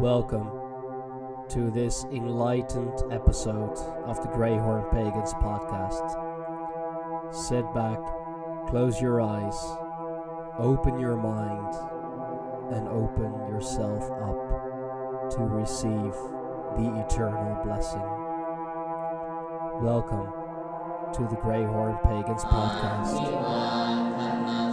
Welcome to this enlightened episode of the Greyhorn Pagans podcast. Sit back, close your eyes, open your mind, and open yourself up to receive the eternal blessing. Welcome to the Greyhorn Pagans ah, podcast.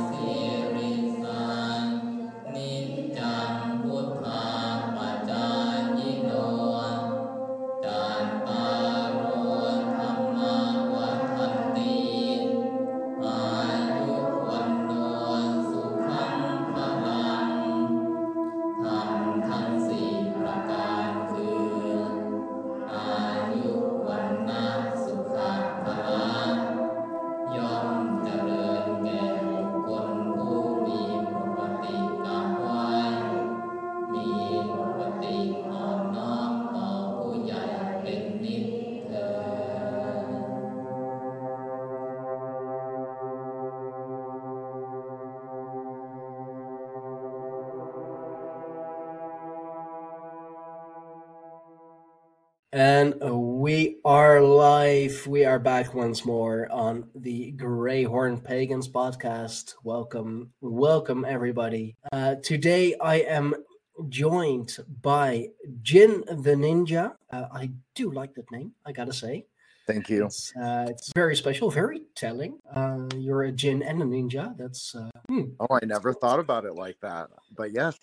Back once more on the Greyhorn Pagans podcast. Welcome, welcome, everybody. Uh, today I am joined by Jin the Ninja. Uh, I do like that name, I gotta say. Thank you. It's, uh, it's very special, very telling. Uh, you're a Jin and a ninja. That's uh, hmm. Oh, I never thought about it like that. But yes,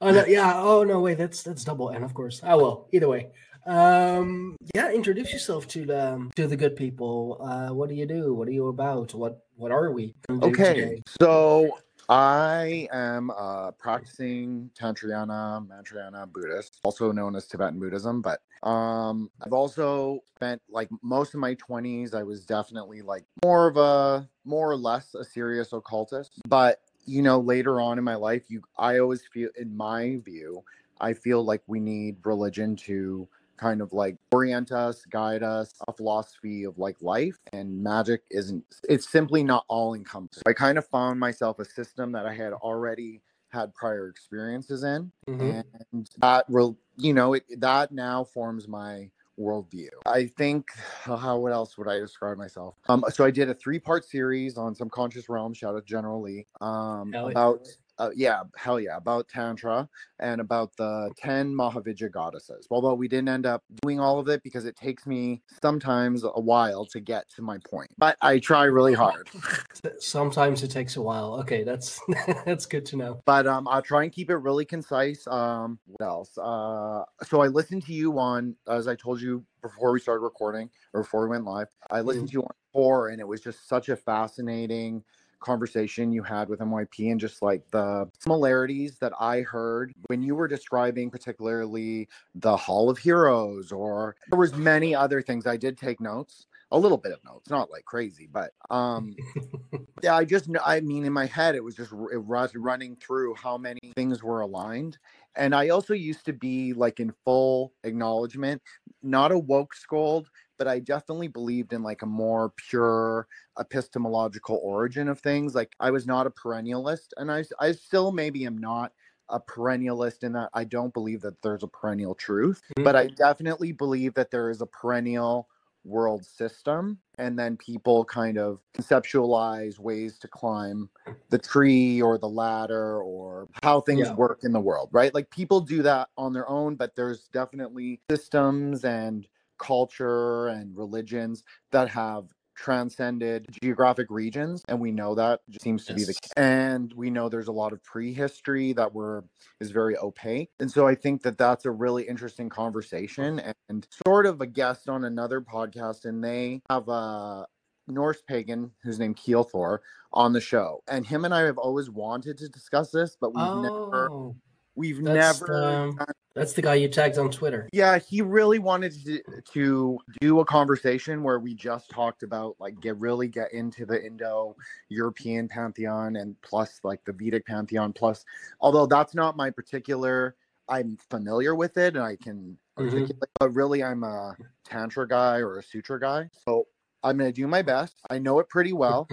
oh no, yeah. Oh no, wait. That's that's double N, of course. Oh well. Either way. Um, yeah. Introduce yourself to the to the good people. Uh, what do you do? What are you about? What what are we? okay. today? So I am a practicing Tantrayana, Mantrayana Buddhist, also known as Tibetan Buddhism. But um, I've also spent like most of my 20s, I was definitely like more of a more or less a serious occultist. But you know, later on in my life, you I always feel in my view, I feel like we need religion to kind of like orient us, guide us, a philosophy of like life. And magic isn't, it's simply not all encompassing. I kind of found myself a system that I had already had prior experiences in. Mhm. And that, will, you know, it, that now forms my worldview. I think, how, what else would I describe myself? Um, so I did a three part series on Subconscious Realm, shout out General Lee, um, about. Uh, yeah, hell yeah, about Tantra and about the 10 Mahavidya goddesses. Although we didn't end up doing all of it because it takes me sometimes a while to get to my point. But I try really hard. Sometimes it takes a while. Okay, that's that's good to know. But um, I'll try and keep it really concise. Um, what else? Uh, so I listened to you on, as I told you before we started recording or before we went live. I listened to you on four, and it was just such a fascinating conversation you had with MYP and just like the similarities that I heard when you were describing particularly the Hall of Heroes or there was many other things. I did take notes a little bit of notes not like crazy but um yeah I just I mean in my head it was just it was running through how many things were aligned and I also used to be like in full acknowledgement not a woke scold but I definitely believed in like a more pure epistemological origin of things. Like I was not a perennialist, and I I still maybe am not a perennialist in that I don't believe that there's a perennial truth, but I definitely believe that there is a perennial world system and then people kind of conceptualize ways to climb the tree or the ladder or how things Yeah. work in the world right like people do that on their own but there's definitely systems and culture and religions that have transcended geographic regions and we know that seems to be the case and we know there's a lot of prehistory that were is very opaque and so i think that that's a really interesting conversation and sort of a guest on another podcast and they have a norse pagan who's named keelthor on the show and him and i have always wanted to discuss this but we've never Oh, we've that's never done that's the guy you tagged on Twitter. yeah, he really wanted to, to do a conversation where we just talked about like get really get into the Indo-European pantheon and plus like the Vedic pantheon plus although that's not my particular I'm familiar with it and I can Mhm. articulate, but really I'm a tantra guy or a sutra guy. So I'm going to do my best. I know it pretty well.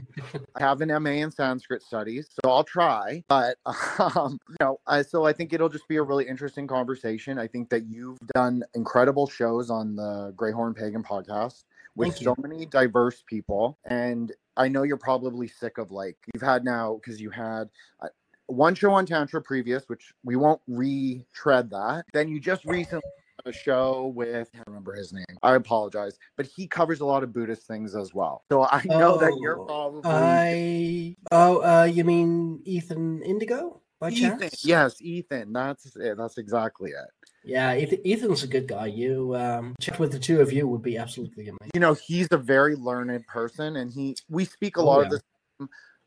I have an MA in Sanskrit studies, so I'll try. But um, you know, I, so I think it'll just be a really interesting conversation. I think that you've done incredible shows on the Greyhorn Pagan podcast with Thank so many diverse people, and I know you're probably sick of like you've had now because you had. Uh, one show on Tantra previous, which we won't retread that. Then you just recently a show with I remember his name. I apologize, but he covers a lot of Buddhist things as well. So I know that you're Oh, probably I oh, uh, you mean Ethan Indigo by Ethan. chance? Yes, Ethan. That's it. That's exactly it. Yeah, Ethan's a good guy. You um, chat with the two of you would be absolutely amazing. You know, he's a very learned person, and he we speak a Oh, lot yeah. of this.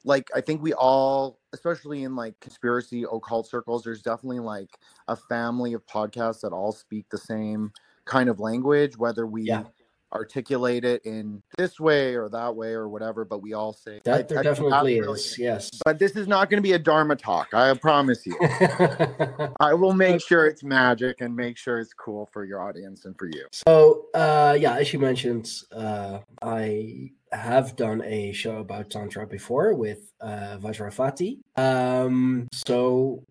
Like I think we all, especially in like conspiracy occult circles, there's definitely like a family of podcasts that all speak the same kind of language, whether we Yeah. Articulate it in this way or that way or whatever, but we all say I- That there I definitely really- is. Yes. But this is not going to be a Dharma talk. I promise you. I will make sure it's magic and make sure it's cool for your audience and for you. So, uh, yeah, as you mentioned, uh, I have done a show about Tantra before with uh, Vajrafati. Um, so,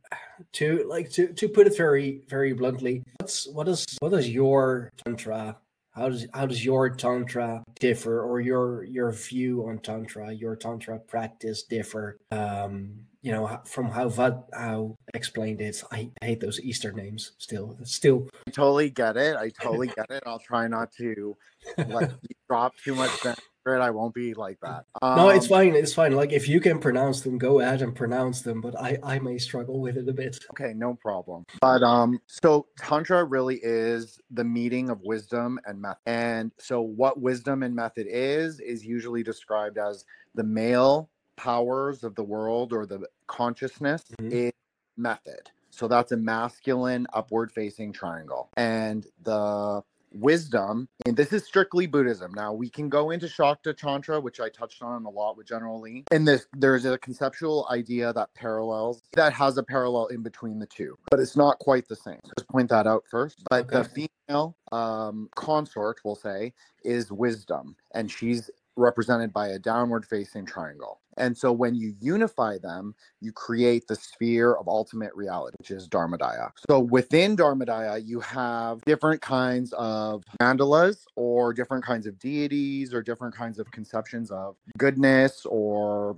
to like to to put it very very bluntly, what's what is what is your Tantra? How does how does your Tantra differ, or your your view on Tantra, your Tantra practice differ? Um, you know, from how Vad how explained it. I hate those Easter names. Still, still I totally get it. I totally get it. I'll try not to you drop too much I won't be like that. No, it's Um, fine. It's fine. Like if you can pronounce them, go ahead and pronounce them. But I, I may struggle with it a bit. Okay, no problem. But um, so tantra really is the meeting of wisdom and method. And so, what wisdom and method is is usually described as the male powers of the world or the consciousness Mhm. is method. So that's a masculine upward facing triangle, and the wisdom and this is strictly buddhism. Now we can go into shakta tantra which i touched on a lot with general lee and this there's a conceptual idea that parallels that has a parallel in between the two but it's not quite the same. Just point that out first. But the female um consort we'll say is wisdom and she's represented by a downward facing triangle and so when you unify them you create the sphere of ultimate reality, which is Dharmodaya. So within Dharmodaya, you have different kinds of mandalas or different kinds of deities or different kinds of conceptions of goodness or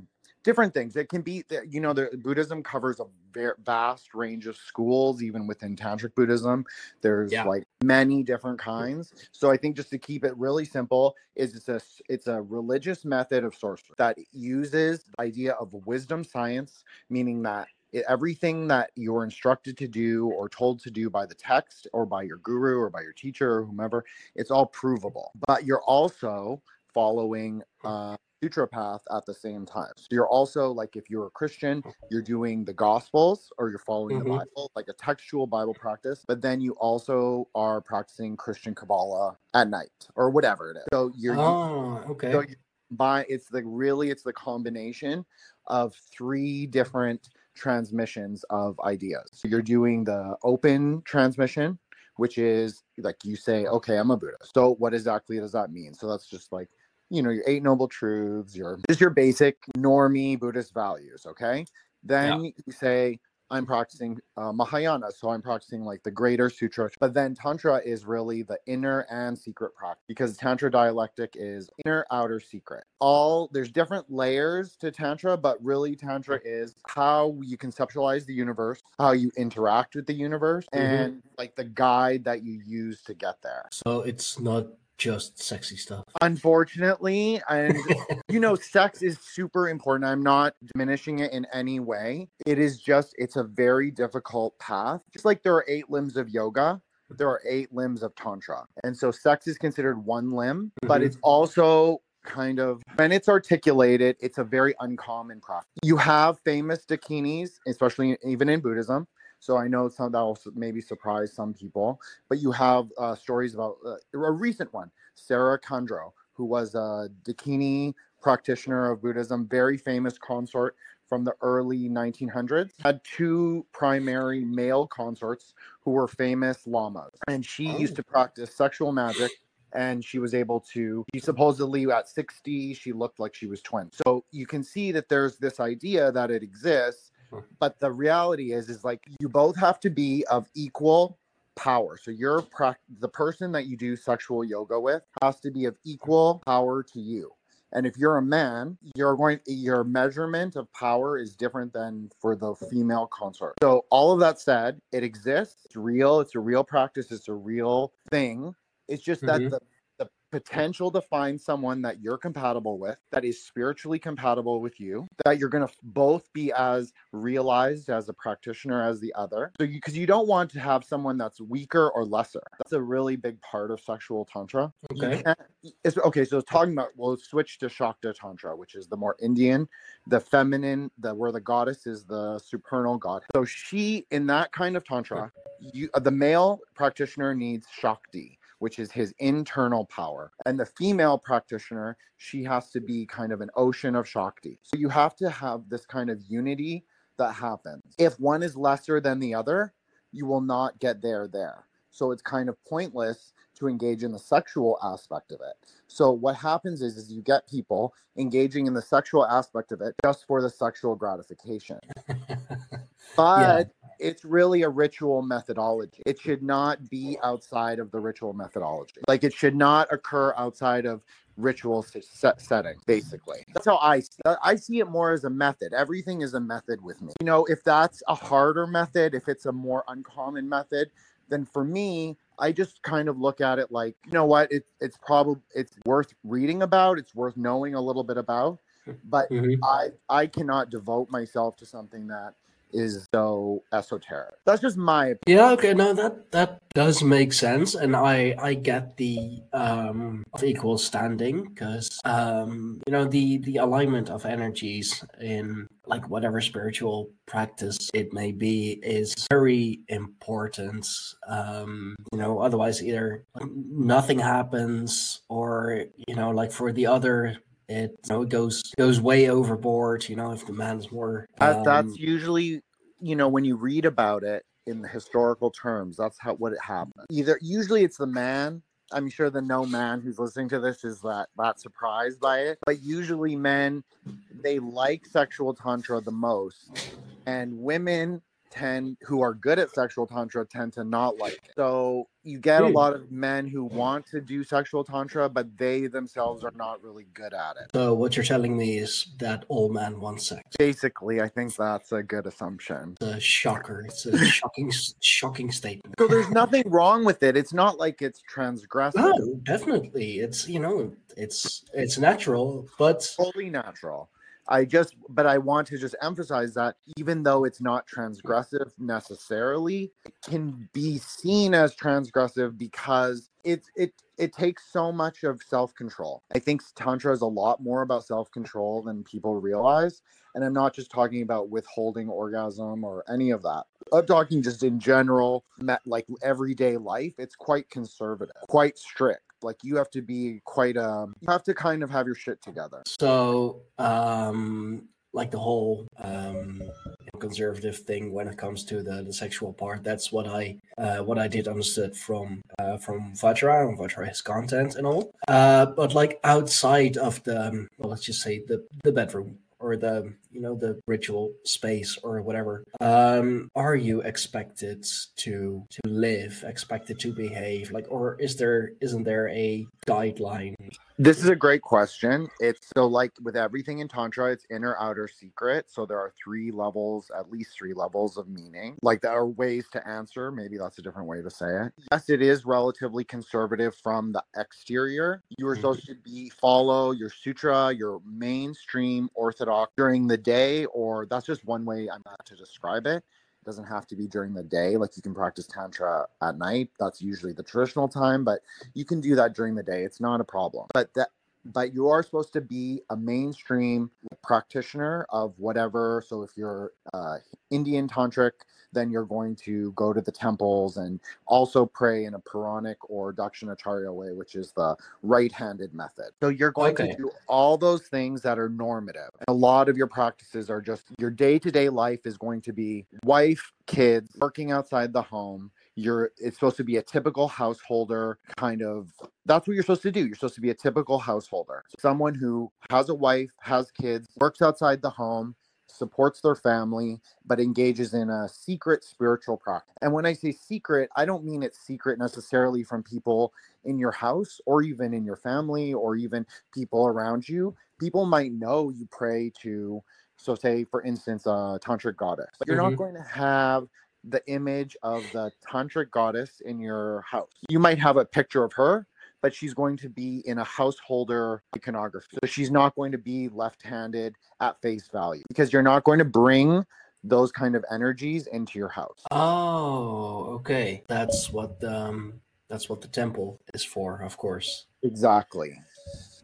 different things. It can be, that you know, the Buddhism covers a very vast range of schools, even within Tantric Buddhism. There's Yeah. like many different kinds. So I think just to keep it really simple, is it's a it's a religious method of sorcery that uses the idea of wisdom science meaning that everything that you're instructed to do or told to do by the text or by your guru or by your teacher or whomever, it's all provable. But you're also following uh, sutra path at the same time. So you're also like if you're a Christian, you're doing the Gospels or you're following Mhm. the Bible, like a textual Bible practice. But then you also are practicing Christian Kabbalah at night or whatever it is. So you're Oh, okay. so by it's the really it's the combination of three different transmissions of ideas. So you're doing the open transmission, which is like you say, okay, I'm a Buddhist. So what exactly does that mean? So that's just like you know your eight noble truths, your just your basic normie Buddhist values. Okay, then you say. I'm practicing uh, Mahayana, so I'm practicing like the greater sutra. But then Tantra is really the inner and secret practice because Tantra dialectic is inner, outer, secret. All there's different layers to Tantra, but really Tantra is how you conceptualize the universe, how you interact with the universe, Mhm. and like the guide that you use to get there. So it's not just sexy stuff. Unfortunately, and you know, sex is super important. I'm not diminishing it in any way. It is just, it's a very difficult path. Just like there are eight limbs of yoga, there are eight limbs of Tantra. And so sex is considered one limb, but Mhm. it's also kind of, when it's articulated, it's a very uncommon practice. You have famous dakinis, especially even in Buddhism. So I know some that will maybe surprise some people, but you have uh, stories about uh, a recent one, Sera Khandro, who was a Dakini practitioner of Buddhism, very famous consort from the early 1900s, had two primary male consorts who were famous lamas. And she used Oh. to practice sexual magic and she was able to she supposedly at 60 she looked like she was 20 so you can see that there's this idea that it exists. But the reality is is like you both have to be of equal power. So your prac the person that you do sexual yoga with has to be of equal power to you. And if you're a man you're going your measurement of power is different than for the female consort. So all of that said it exists. It's real. It's a real practice. It's a real thing. It's just that Mhm. the, the potential to find someone that you're compatible with, that is spiritually compatible with you, that you're going to both be as realized as a practitioner as the other. So, you because you don't want to have someone that's weaker or lesser. That's a really big part of sexual tantra. Okay. It's, okay, so talking about, we'll switch to Shakta Tantra, which is the more Indian, the feminine, the where the goddess is the supernal god. So she, in that kind of tantra, you uh, the male practitioner needs Shakti which is his internal power. And the female practitioner, she has to be kind of an ocean of Shakti. So you have to have this kind of unity that happens. If one is lesser than the other, you will not get there there. So it's kind of pointless to engage in the sexual aspect of it. So what happens is, is you get people engaging in the sexual aspect of it just for the sexual gratification. But it's really a ritual methodology. It should not be outside of the ritual methodology. Like it should not occur outside of ritual set setting basically that's how i see i see it more as a method everything is a method with me you know if that's a harder method if it's a more uncommon method then for me i just kind of look at it like you know what it, it's probably it's worth reading about it's worth knowing a little bit about but Mhm. I I cannot devote myself to something that is so esoteric. That's just my opinion. Yeah, okay, no, that that does make sense, and I I get the um of equal standing because um you know the the alignment of energies in like whatever spiritual practice it may be is very important. Um, you know, otherwise either nothing happens, or you know, like for the other. It you know it goes goes way overboard. You know, if the man's more That, um, that's usually you know when you read about it in the historical terms. That's how what it happened. Either usually it's the man. I'm sure the no man who's listening to this is that not surprised by it. But usually men they like sexual tantra the most, and women tend who are good at sexual tantra tend to not like it. So you get a lot of men who want to do sexual tantra, but they themselves are not really good at it. So what you're telling me is that all men want sex. Basically, I think that's a good assumption. It's a shocker. It's a shocking, shocking statement. So there's nothing wrong with it. It's not like it's transgressive. No, definitely. It's you know, it's it's natural, but Totally natural. I just, but I want to just emphasize that even though it's not transgressive necessarily, it can be seen as transgressive because it's it it takes so much of self control. I think tantra is a lot more about self control than people realize, and I'm not just talking about withholding orgasm or any of that. I'm talking just in general, like everyday life. It's quite conservative, quite strict. Like you have to be quite um, you have to kind of have your shit together. so um, like the whole um conservative thing when it comes to the, the sexual part. That's what I uh, what I did understood from uh, from Vajra and content and all. Uh, but like outside of the um, well, let's just say the the bedroom or the you know the ritual space or whatever um are you expected to to live expected to behave like or is there isn't there a guideline This is a great question. It's so like with everything in Tantra, it's inner, outer, secret. So there are three levels, at least three levels of meaning. Like there are ways to answer. Maybe that's a different way to say it. Yes, it is relatively conservative from the exterior. You are Mhm. supposed to be follow your sutra, your mainstream orthodox during the day, or that's just one way I'm not to describe it. It doesn't have to be during the day. Like you can practice tantra at night. That's usually the traditional time, but you can do that during the day it's not a problem but that but you are supposed to be a mainstream practitioner of whatever so if you're uh, indian tantric then you're going to go to the temples and also pray in a puranic or dakshinacharya way which is the right-handed method. So you're going Okay. to do all those things that are normative. A lot of your practices are just your day-to-day life is going to be wife kids working outside the home. You're it's supposed to be a typical householder kind of that's what you're supposed to do. You're supposed to be a typical householder. Someone who has a wife has kids works outside the home supports their family, but engages in a secret spiritual practice. And when I say secret, I don't mean it's secret necessarily from people in your house or even in your family or even people around you. People might know you pray to, so say, for instance, a tantric goddess, but you're mm-hmm. not going to have the image of the tantric goddess in your house. You might have a picture of her, but she's going to be in a householder iconography. So she's not going to be left handed at face value because you're not going to bring those kind of energies into your house. Oh, okay. That's what um that's what the temple is for, of course. Exactly.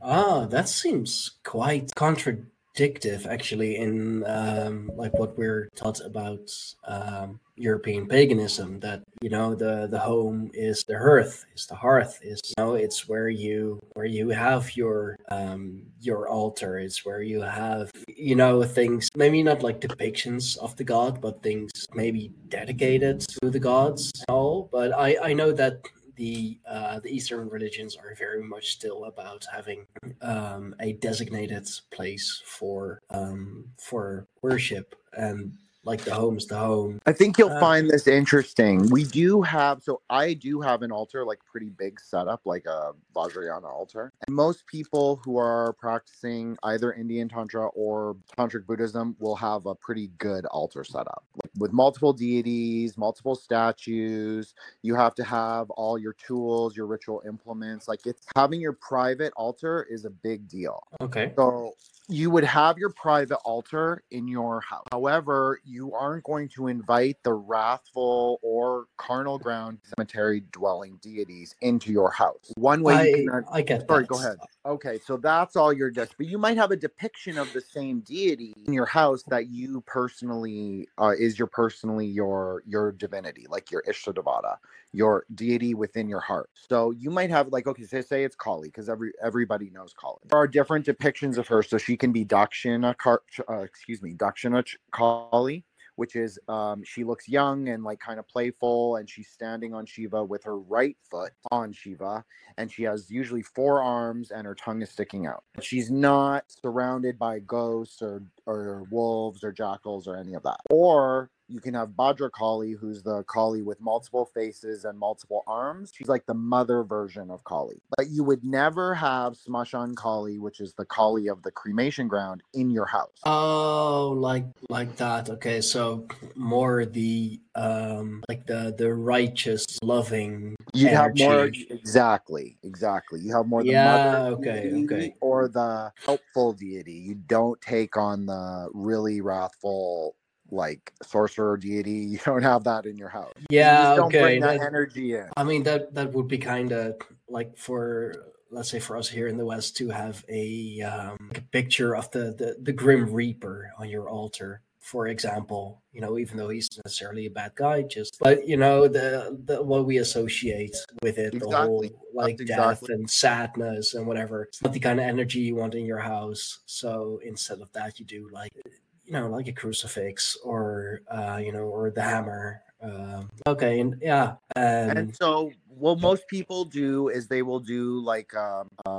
Ah, that seems quite contradictory addictive actually in um, like what we're taught about um, European paganism that you know the the home is the hearth is the hearth is you know it's where you where you have your um, your altar it's where you have you know things maybe not like depictions of the god but things maybe dedicated to the gods all but I I know that the uh, the Eastern religions are very much still about having um, a designated place for um, for worship. And like the home's the home. I think you'll uh, find this interesting. We do have, so I do have an altar, like pretty big setup, like a Vajrayana altar. And most people who are practicing either Indian Tantra or Tantric Buddhism will have a pretty good altar setup like with multiple deities, multiple statues. You have to have all your tools, your ritual implements. Like it's having your private altar is a big deal. Okay. So you would have your private altar in your house. However, you aren't going to invite the wrathful or carnal ground cemetery dwelling deities into your house. One way I, you can I get sorry, that. go ahead. Okay, so that's all your just but you might have a depiction of the same deity in your house that you personally uh, is your personally your your divinity, like your Ishtadevata, your deity within your heart. So you might have like okay, say say it's Kali because every everybody knows Kali. There are different depictions of her, so she can be Dakshina, uh, excuse me, Dakshina Kali, which is um, she looks young and like kind of playful, and she's standing on Shiva with her right foot on Shiva, and she has usually four arms and her tongue is sticking out. She's not surrounded by ghosts or or wolves or jackals or any of that. Or you can have Bhadra Kali, who's the Kali with multiple faces and multiple arms. She's like the mother version of Kali. But you would never have Smashan Kali, which is the Kali of the cremation ground, in your house. Oh, like like that. Okay, so more the um like the the righteous, loving. You have more exactly, exactly. You have more the yeah, mother okay, okay, or the helpful deity. You don't take on the really wrathful like sorcerer deity. You don't have that in your house. Yeah, you don't okay. That, that energy in. I mean that that would be kind of like for let's say for us here in the West to have a, um, a picture of the, the the Grim Reaper on your altar for example you know even though he's necessarily a bad guy just but you know the, the what we associate with it exactly. the whole like That's death exactly. and sadness and whatever it's not the kind of energy you want in your house so instead of that you do like you know, like a crucifix or uh, you know, or the hammer. Um, okay, and yeah, and, and so what most people do is they will do like um, uh,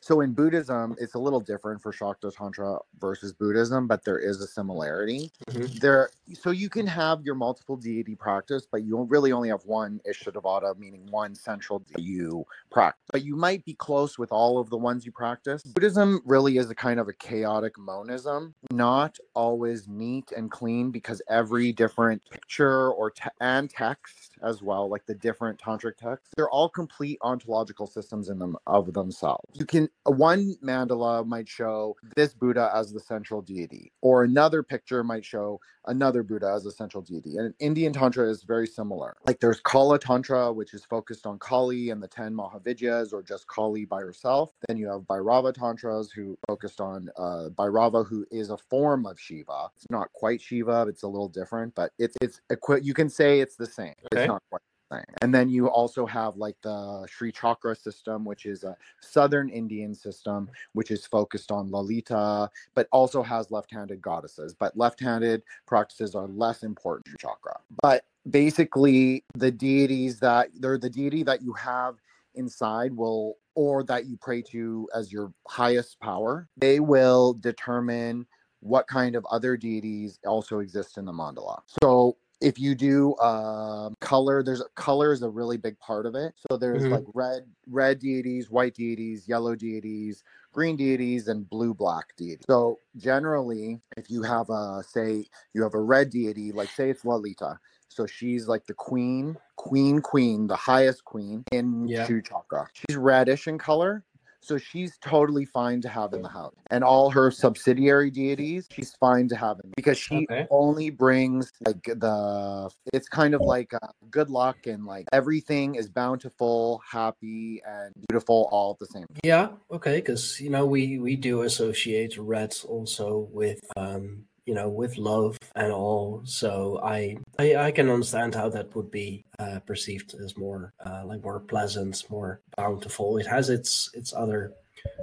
so in Buddhism, it's a little different for Shakta Tantra versus Buddhism, but there is a similarity. Mm-hmm. There, so you can have your multiple deity practice, but you really only have one Ishtadevata, meaning one central you practice. But you might be close with all of the ones you practice. Buddhism really is a kind of a chaotic monism, not always neat and clean, because every different picture or te- and text as well, like the different tantric texts, they're all complete ontological systems in them of themselves. You can one mandala might show this Buddha as the central deity, or another picture might show another Buddha as a central deity. And Indian Tantra is very similar. Like there's Kala Tantra, which is focused on Kali and the 10 Mahavidyas, or just Kali by herself. Then you have Bhairava Tantras, who focused on uh, Bhairava, who is a form of Shiva. It's not quite Shiva, it's a little different, but it's, it's, you can say it's the same. Okay. Not quite thing. And then you also have like the Sri Chakra system, which is a southern Indian system, which is focused on Lalita, but also has left-handed goddesses. But left-handed practices are less important to chakra. But basically the deities that they're the deity that you have inside will or that you pray to as your highest power, they will determine what kind of other deities also exist in the mandala. So if you do uh, color, there's color is a really big part of it. So there's mm-hmm. like red, red deities, white deities, yellow deities, green deities, and blue black deities. So generally, if you have a say you have a red deity, like say it's Lalita, so she's like the queen, queen, queen, the highest queen in yeah. Sri Chakra. She's reddish in color. So she's totally fine to have in the house. And all her subsidiary deities, she's fine to have in because she okay. only brings like the it's kind of like uh, good luck and like everything is bountiful, happy and beautiful all at the same. Time. Yeah, okay, cuz you know we we do associate rats also with um you know, with love and all. So I, I, I can understand how that would be uh, perceived as more uh, like more pleasant, more bountiful. It has its its other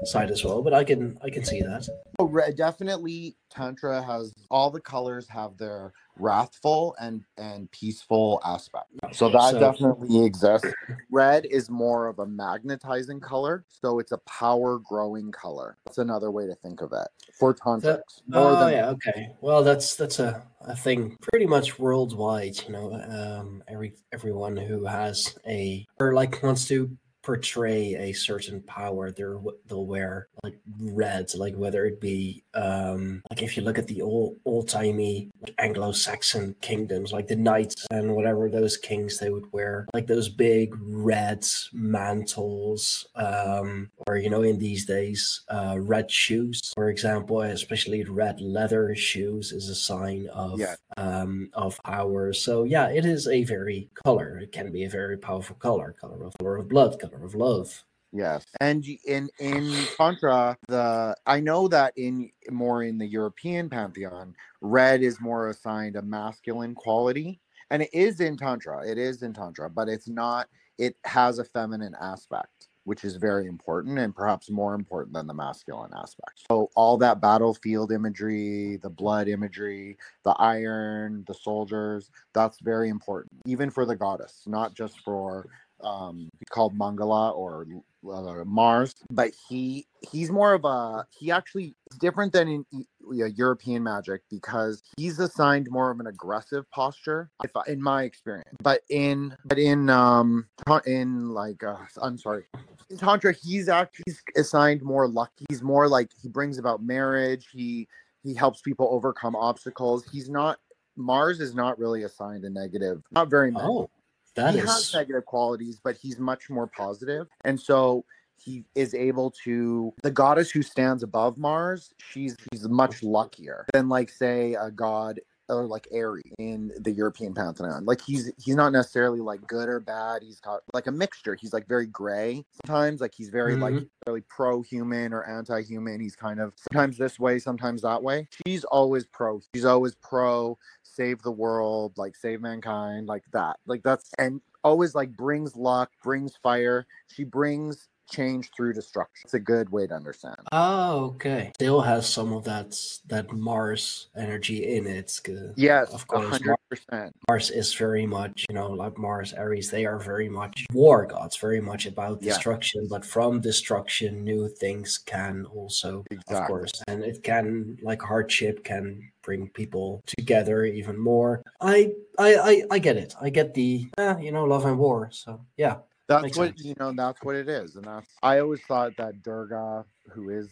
side as well, but I can I can see that. Oh, definitely, Tantra has all the colors have their wrathful and and peaceful aspect. So that so, definitely exists. Red is more of a magnetizing color, so it's a power growing color. That's another way to think of it for tantrics. oh than- yeah, okay. Well, that's that's a, a thing pretty much worldwide. You know, um, every everyone who has a or like wants to portray a certain power, they're they'll wear like reds, like whether it be um like if you look at the old old timey like Anglo-Saxon kingdoms, like the knights and whatever those kings they would wear like those big red mantles, um, or you know in these days uh, red shoes, for example, especially red leather shoes is a sign of yeah. um of power. So yeah, it is a very color. It can be a very powerful color, color of color of blood, color of love. Yes, and in in Tantra, the I know that in more in the European pantheon, red is more assigned a masculine quality, and it is in Tantra. It is in Tantra, but it's not. It has a feminine aspect, which is very important and perhaps more important than the masculine aspect. So all that battlefield imagery, the blood imagery, the iron, the soldiers, that's very important, even for the goddess, not just for um called Mangala or uh, Mars, but he he's more of a he actually different than in European magic because he's assigned more of an aggressive posture, if in my experience. But in but in um in like uh, I'm sorry, in Tantra he's actually he's assigned more luck. He's more like he brings about marriage. He he helps people overcome obstacles. He's not Mars is not really assigned a negative, not very much. Oh. That he is... has negative qualities, but he's much more positive. And so he is able to the goddess who stands above Mars, she's she's much mm-hmm. luckier than like say a god or like Ares in the European pantheon. Like he's he's not necessarily like good or bad. He's got like a mixture. He's like very gray sometimes. Like he's very mm-hmm. like really pro-human or anti-human. He's kind of sometimes this way, sometimes that way. She's always pro. She's always pro save the world, like save mankind, like that. Like that's and always like brings luck, brings fire. She brings change through destruction. It's a good way to understand. Oh, okay. Still has some of that that Mars energy in it. Yes, of course. 100%. Mars is very much, you know, like Mars, Ares, they are very much war gods, very much about destruction. Yeah. But from destruction, new things can also, exactly. of course, and it can, like hardship, can bring people together even more. I I I, I get it. I get the eh, you know love and war. So yeah, that's what sense. you know. That's what it is, and that's. I always thought that Durga, who is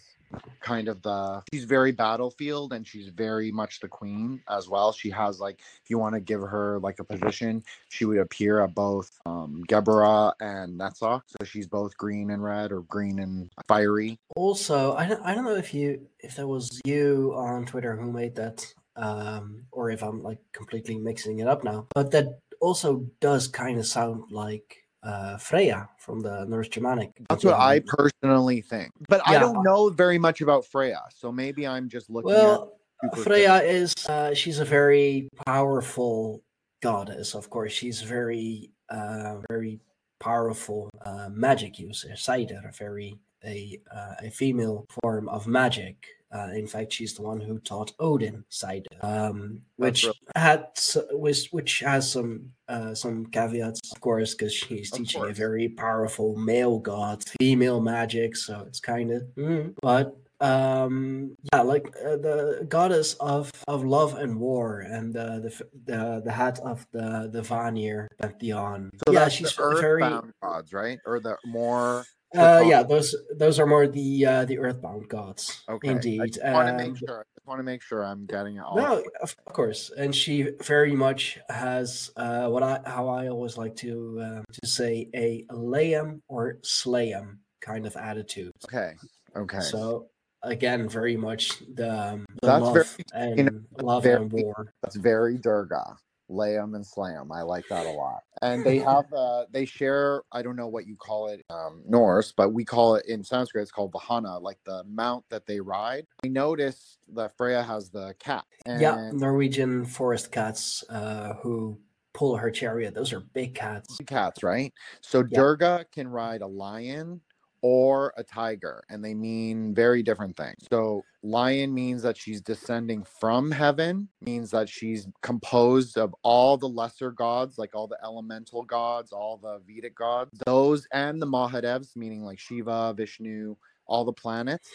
kind of the, she's very battlefield, and she's very much the queen as well. She has like, if you want to give her like a position, she would appear at both um Geburah and Netzach. So she's both green and red, or green and fiery. Also, I don't, I don't know if you if that was you on Twitter who made that, um, or if I'm like completely mixing it up now, but that also does kind of sound like uh, Freya from the Norse Germanic. That's what I personally think. But yeah. I don't know very much about Freya, so maybe I'm just looking. Well, Freya is uh, she's a very powerful goddess. Of course, she's very uh, very powerful uh, magic user, Seidr, a very a uh, a female form of magic. Uh, in fact, she's the one who taught Odin Seidr, um, which had which which has some uh, some caveats, of course, because she's Of teaching a very powerful male god, female magic. So it's kind of, but um yeah like uh, the goddess of of love and war and uh, the the the head of the the Vanir pantheon So yeah she's the very gods, right? Or the more uh yeah those those are more the uh the earthbound gods okay. indeed I want to Um, make sure. I just want to make sure I'm getting it all. no, of course, and she very much has uh, what I how I always like to um, to say a lay'em or slay'em kind of attitude. Okay. Okay. So again, very much the, um, the That's love very- and you know, love very- and war. That's very Durga. Lay 'em and slay 'em. I like that a lot. And they have uh they share, I don't know what you call it um Norse, but we call it in Sanskrit, it's called Vahana, like the mount that they ride. I noticed that Freya has the cat. And Yeah, Norwegian forest cats uh, who pull her chariot. Those are big cats. Big cats, right? So Yeah. Durga can ride a lion or a tiger, and they mean very different things. So lion means that she's descending from heaven, means that she's composed of all the lesser gods, like all the elemental gods, all the Vedic gods, those and the Mahadevs, meaning like Shiva, Vishnu, all the planets.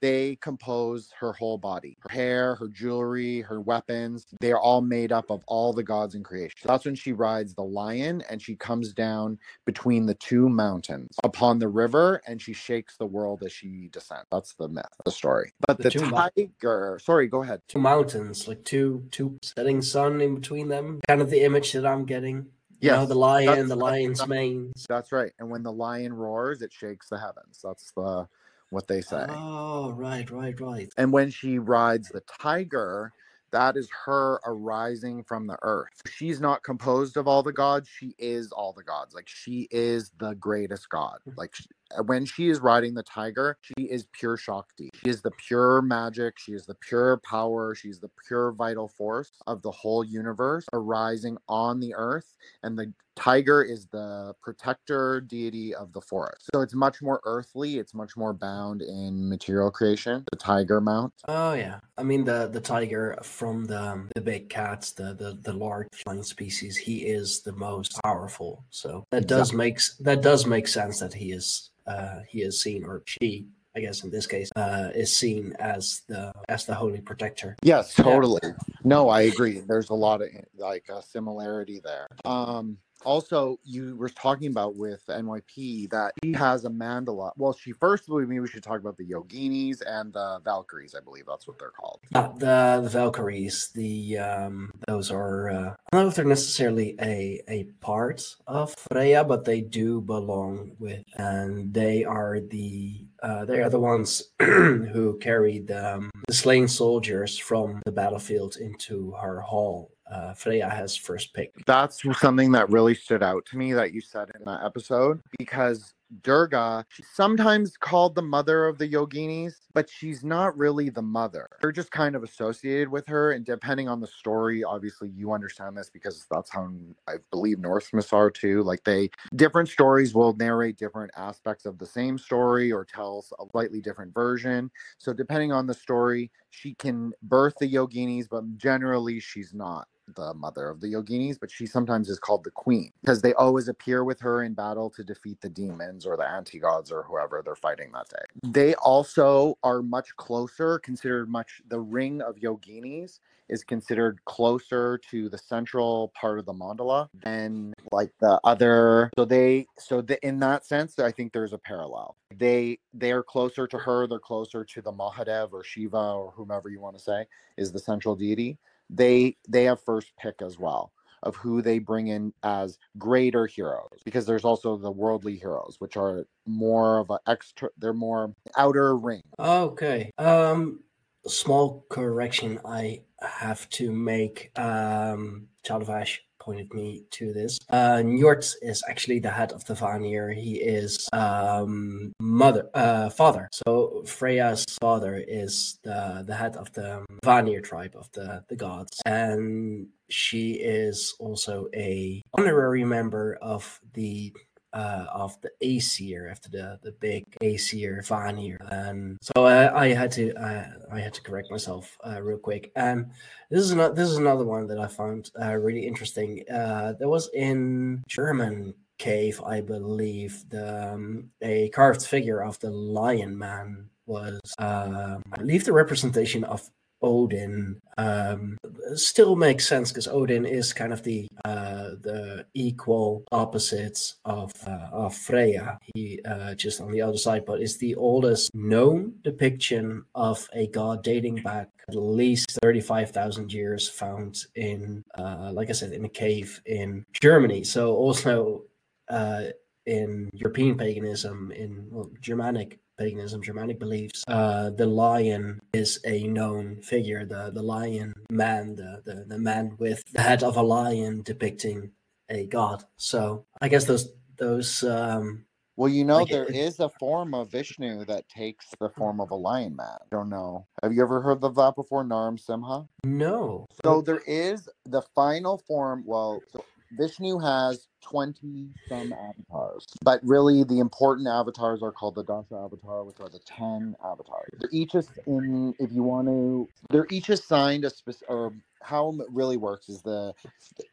They compose her whole body. Her hair, her jewelry, her weapons, they are all made up of all the gods in creation. That's when she rides the lion and she comes down between the two mountains upon the river and she shakes the world as she descends. That's the myth, the story. But The the, tiger, sorry, go ahead. Two mountains, like two two setting sun in between them. Kind of the image that I'm getting. You know, the lion, the lion's mane. That's right. And when the lion roars, it shakes the heavens. That's the what they say. Oh, right, right, right. And when she rides the tiger, that is her arising from the earth. She's not composed of all the gods. She is all the gods. Like she is the greatest god. Mm-hmm. Like sh- when she is riding the tiger, she is pure Shakti. She is the pure magic. She is the pure power. She's the pure vital force of the whole universe arising on the earth. And the tiger is the protector deity of the forest. So it's much more earthly. It's much more bound in material creation. The tiger mount. Oh yeah, I mean the the tiger from the um, the big cats, the the the large flying species. He is the most powerful. So that does makes that does make sense that he is uh he is seen or she. I guess in this case, uh, is seen as the as the holy protector. Yes, totally. No, I agree. There's a lot of like a similarity there. Um also you were talking about with NYP that she has a mandala. Well, she first maybe we should talk about the yoginis and the Valkyries, I believe that's what they're called. Uh, the the Valkyries, the um, those are uh, I don't know if they're necessarily a a part of Freya, but they do belong with, and they are the uh, they are the ones who carried um, the slain soldiers from the battlefield into her hall. Uh, Freya has first pick. That's something that really stood out to me that you said in that episode because Durga, she's sometimes called the mother of the yoginis, but she's not really the mother. They're just kind of associated with her. And depending on the story, obviously you understand this because that's how I believe Norse myths are too. Like they, different stories will narrate different aspects of the same story or tells a slightly different version. So depending on the story, she can birth the yoginis, but generally she's not the mother of the yoginis, but she sometimes is called the queen because they always appear with her in battle to defeat the demons or the anti gods or whoever they're fighting that day. They also are much closer, considered much, the ring of yoginis is considered closer to the central part of the mandala than like the other so they so the, in that sense i think there's a parallel they they are closer to her they're closer to the mahadev or shiva or whomever you want to say is the central deity they they have first pick as well of who they bring in as greater heroes because there's also the worldly heroes which are more of a extra they're more outer ring Okay. Um, small correction I have to make. Um, Child of Ash me to this. Uh, Njord is actually the head of the Vanir. He is um, mother, uh, father. So Freya's father is the the head of the Vanir tribe of the the gods, and she is also a honorary member of the uh, of the Aesir after the the big Aesir Vanir. And so uh, I had to uh, I had to correct myself uh, real quick. And this is not this is another one that I found uh, really interesting. Uh, there was in German cave, I believe, the um, a carved figure of the Lion Man was um, I believe the representation of Odin um, still makes sense because Odin is kind of the uh, the equal opposites of uh, of Freya. He uh, just on the other side, but it's the oldest known depiction of a god dating back at least thirty five thousand years, found in uh, like I said in a cave in Germany. So also uh, in European paganism, in well, Germanic paganism, Germanic beliefs, uh, the lion is a known figure. The the lion man, the, the the man with the head of a lion depicting a god. So I guess those those um, Well, you know, Like, there it- is a form of Vishnu that takes the form of a lion man. I don't know. Have you ever heard of that before? Narasimha? no. So there is the final form. Well, so Vishnu has 20 some avatars, but really the important avatars are called the Dasha avatar, which are the 10 avatars. They're each in, if you want to, they're each assigned a specific, or how it really works is the,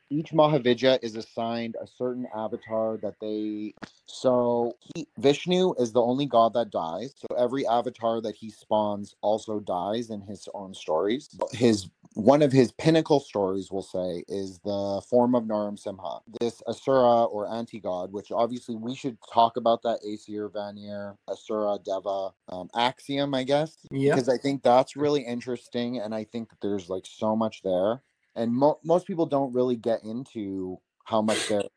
each Mahavidya is assigned a certain avatar that they, so he, Vishnu is the only god that dies. So every avatar that he spawns also dies in his own stories. His one of his pinnacle stories, we'll say, is the form of Narasimha, this Asura or anti god, which obviously we should talk about that Aesir, Vanir, Asura, Deva um, axiom, I guess, Yeah. because I think that's really interesting. And I think that there's like so much there. And mo- most people don't really get into how much there is.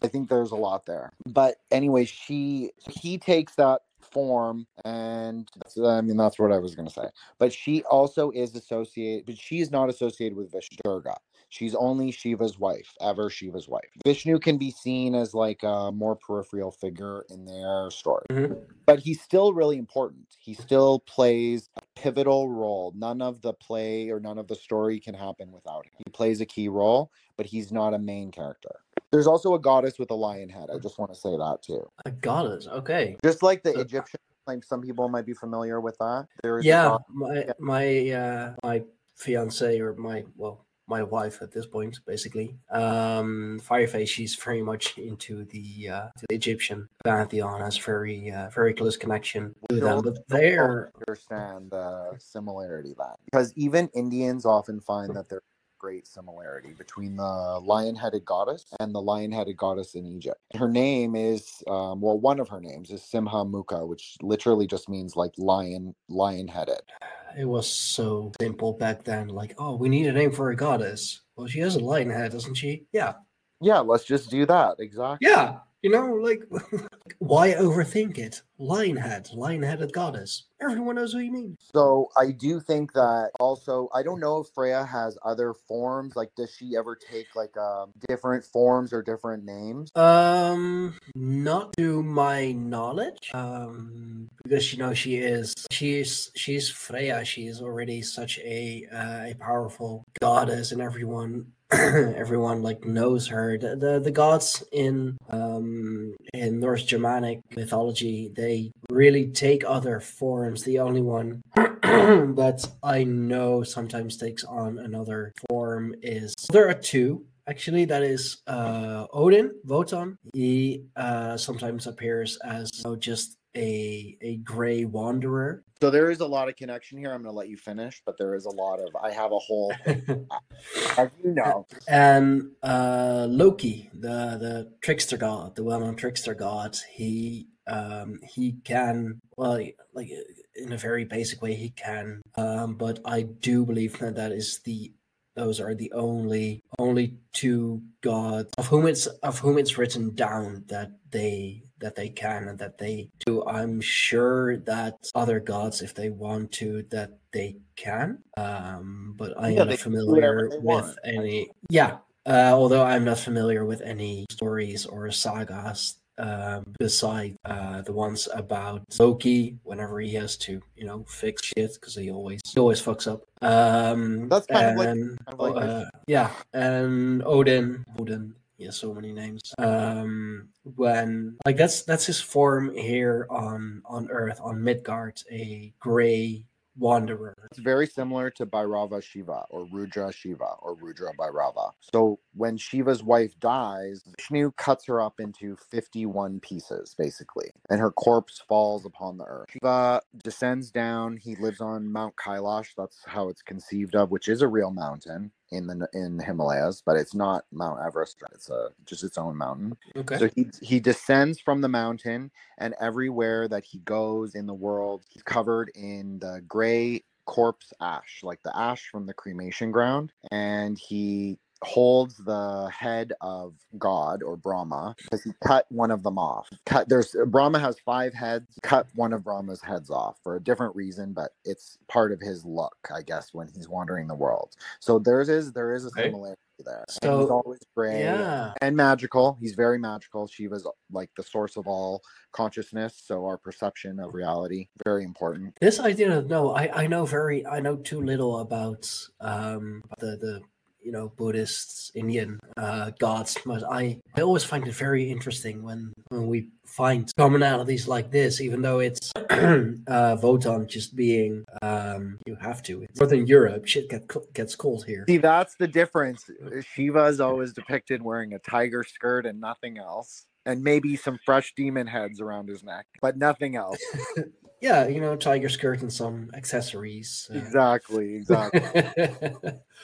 I think there's a lot there. But anyway, she he takes that form and I mean that's what I was gonna say. But she also is associated but she's not associated with Vishnu Durga. She's only Shiva's wife, ever Shiva's wife. Vishnu can be seen as like a more peripheral figure in their story. Mhm. But he's still really important. He still plays a pivotal role. None of the play or none of the story can happen without him. He plays a key role, but he's not a main character. There's also a goddess with a lion head. I just want to say that too. A goddess. Okay. Just like the So- Egyptian, like some people might be familiar with that. There is Yeah. My my uh, my fiance or my well my wife at this point basically um fireface she's very much into the uh the egyptian pantheon has very uh, very close connection to them but they're understand the similarity that because even Indians often find that there's great similarity between the lion-headed goddess and the lion-headed goddess in Egypt. Her name is um, well, one of her names is Simhamukha, which literally just means like lion, lion-headed. it was so simple back then like oh we need a name for a goddess well she has a lion head doesn't she yeah Yeah, let's just do that. Exactly. yeah you know like why overthink it lion head lion headed goddess everyone knows what you mean So I do think that also I don't know if Freya has other forms. Like, does she ever take like um, different forms or different names? Um, not to my knowledge. Um, because you know she is she's she's Freya. She is already such a uh, a powerful goddess, and everyone everyone like knows her. The, the the gods in um in Norse Germanic mythology they really take other forms. The only one that I know sometimes takes on another form is there are two actually that is uh odin votan he uh sometimes appears as you know, just a a gray wanderer So there is a lot of connection here. I'm going to let you finish, but there is a lot of. I have a whole. As you know, and uh loki the the trickster god the well-known trickster god he um he can well like in a very basic way he can um but i do believe that that is the those are the only only two gods of whom it's of whom it's written down that they that they can and that they do i'm sure that other gods if they want to that they can um but i Yeah, am not can do whatever familiar with want. any yeah Uh, although I'm not familiar with any stories or sagas um, beside uh, the ones about Loki whenever he has to, you know, fix shit because he always he always fucks up. Um, That's kind of like- kind of like uh, yeah, and Odin, Odin. He has so many names. Um, when like that's that's his form here on on Earth on Midgard, a gray wanderer. It's very similar to Bhairava Shiva or Rudra Shiva or Rudra Bhairava. So when Shiva's wife dies, Vishnu cuts her up into 51 pieces, basically, and her corpse falls upon the earth. Shiva descends down. He lives on Mount Kailash. That's how it's conceived of, which is a real mountain in the in the Himalayas, but it's not Mount Everest. It's a just its own mountain. Okay. So he he descends from the mountain, and everywhere that he goes in the world, he's covered in the gray corpse ash, like the ash from the cremation ground, and he holds the head of God or Brahma because he cut one of them off. Cut there's Brahma has five heads. Cut one of Brahma's heads off for a different reason, but it's part of his look, I guess, when he's wandering the world. So there's is there is a similarity there. and So, he's always gray yeah. and magical. He's very magical. She was like the source of all consciousness, so our perception of reality very important. This I didn't know. I, I know very I know too little about um the the you know Buddhists, Indian uh, gods, but I I always find it very interesting when when we find commonalities like this, even though it's uh, Votan just being um you have to. It's Northern Europe, shit get, gets cold here. See, that's the difference. Shiva is always depicted wearing a tiger skirt and nothing else. And maybe some fresh demon heads around his neck, but nothing else. Yeah, you know, tiger skirt and some accessories. uh, exactly, exactly.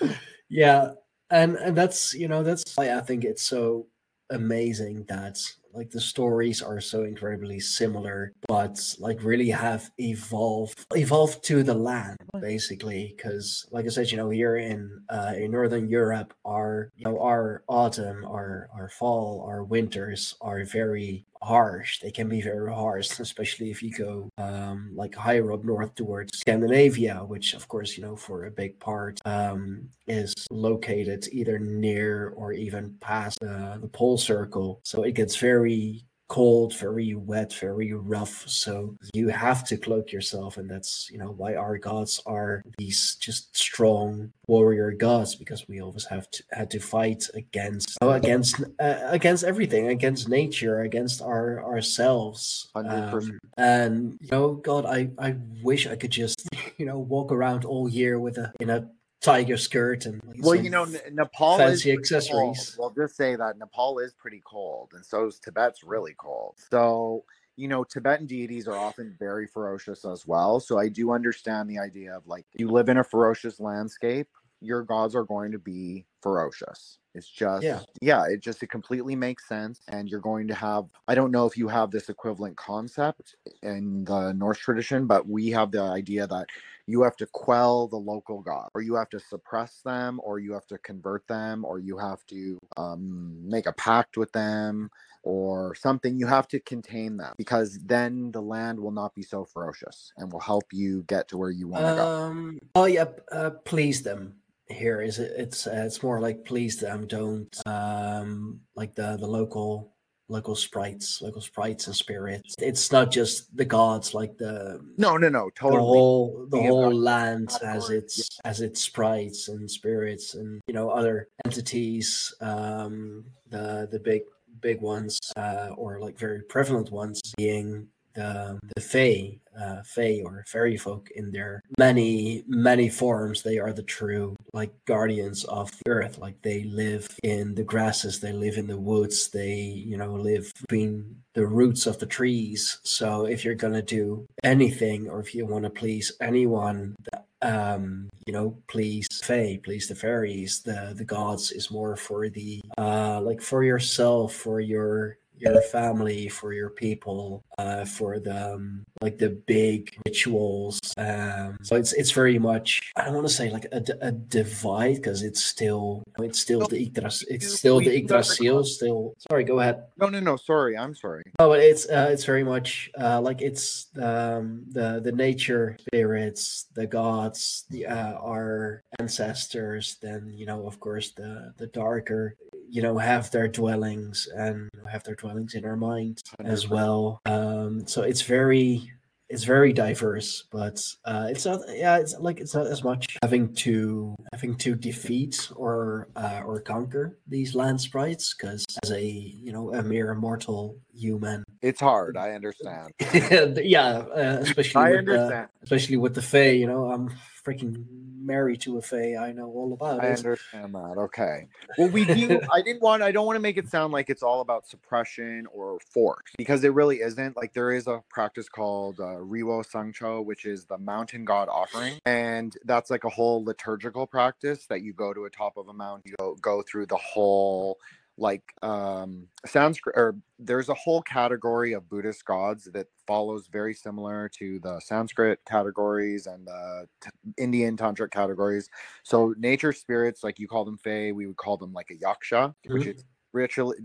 yeah and and that's you know that's why i think it's so amazing that like the stories are so incredibly similar but like really have evolved evolved to the land basically because like i said you know here in uh in northern europe our you know our autumn our our fall our winters are very harsh they can be very harsh especially if you go um like higher up north towards scandinavia which of course you know for a big part um is located either near or even past uh, the pole circle. So it gets very cold very wet very rough. So you have to cloak yourself and that's you know why our gods are these just strong warrior gods because we always have to had to fight against oh, against uh, against everything against nature against our ourselves. Um, and you know god i i wish i could just you know walk around all year with a in a tiger skirt and like, Well, you know, N- Nepal fancy is cold. accessories. Well, just say that Nepal is pretty cold, and so is Tibet's really cold. So, you know, Tibetan deities are often very ferocious as well. So I do understand the idea of like you live in a ferocious landscape, your gods are going to be ferocious. It's just Yeah. yeah, it just it completely makes sense. And you're going to have I don't know if you have this equivalent concept in the Norse tradition, but we have the idea that you have to quell the local god or you have to suppress them or you have to convert them or you have to um, make a pact with them or something you have to contain them because then the land will not be so ferocious and will help you get to where you want to go Um. Oh yeah. Uh, please them. Here is it. It's uh, it's more like please them. Don't um like the the local local sprites, local sprites and spirits. It's not just the gods. Like the no no no totally the whole the whole land has categories, its has its sprites and spirits and you know other entities. Um. The the big big ones uh, or like very prevalent ones being the the Fae, uh, Fae or fairy folk in their many many forms. They are the true like guardians of the earth. Like they live in the grasses, they live in the woods, they you know live between the roots of the trees. So if you're gonna do anything, or if you want to please anyone, that, um, you know, please Fae, please the fairies, the the gods is more for the uh like for yourself, for your your family, for your people, uh, for the um, like the big rituals. Um, so it's it's very much I don't want to say like a, a divide because it's still it's still the Yggdrasil it's still the Yggdrasil still. Sorry, go ahead. No, no, no. Sorry, I'm sorry. No, but it's uh, it's very much uh, like it's um, the the nature spirits, the gods, the uh, our ancestors. Then you know, of course, the the darker you know have their dwellings and have their dwellings in our mind as well. Um, so it's very it's very diverse, but uh, it's not. Yeah, it's like it's not as much having to having to defeat or uh, or conquer these land sprites because as a you know a mere mortal human, it's hard. I understand. yeah, uh, especially I with understand. The, especially with the Fae. You know, I'm freaking married to a Fae. I know all about I it. I understand that. Okay. Well, we do. I didn't want. I don't want to make it sound like it's all about suppression or force because it really isn't. Like there is a practice called uh, Riwo Sangcho, which is the mountain god offering, and that's like a whole liturgical practice that you go to a top of a mountain, you go go through the whole like um sanskrit or there's a whole category of buddhist gods that follows very similar to the sanskrit categories and the t- indian tantric categories. So nature spirits like you call them fae we would call them like a yaksha which is literally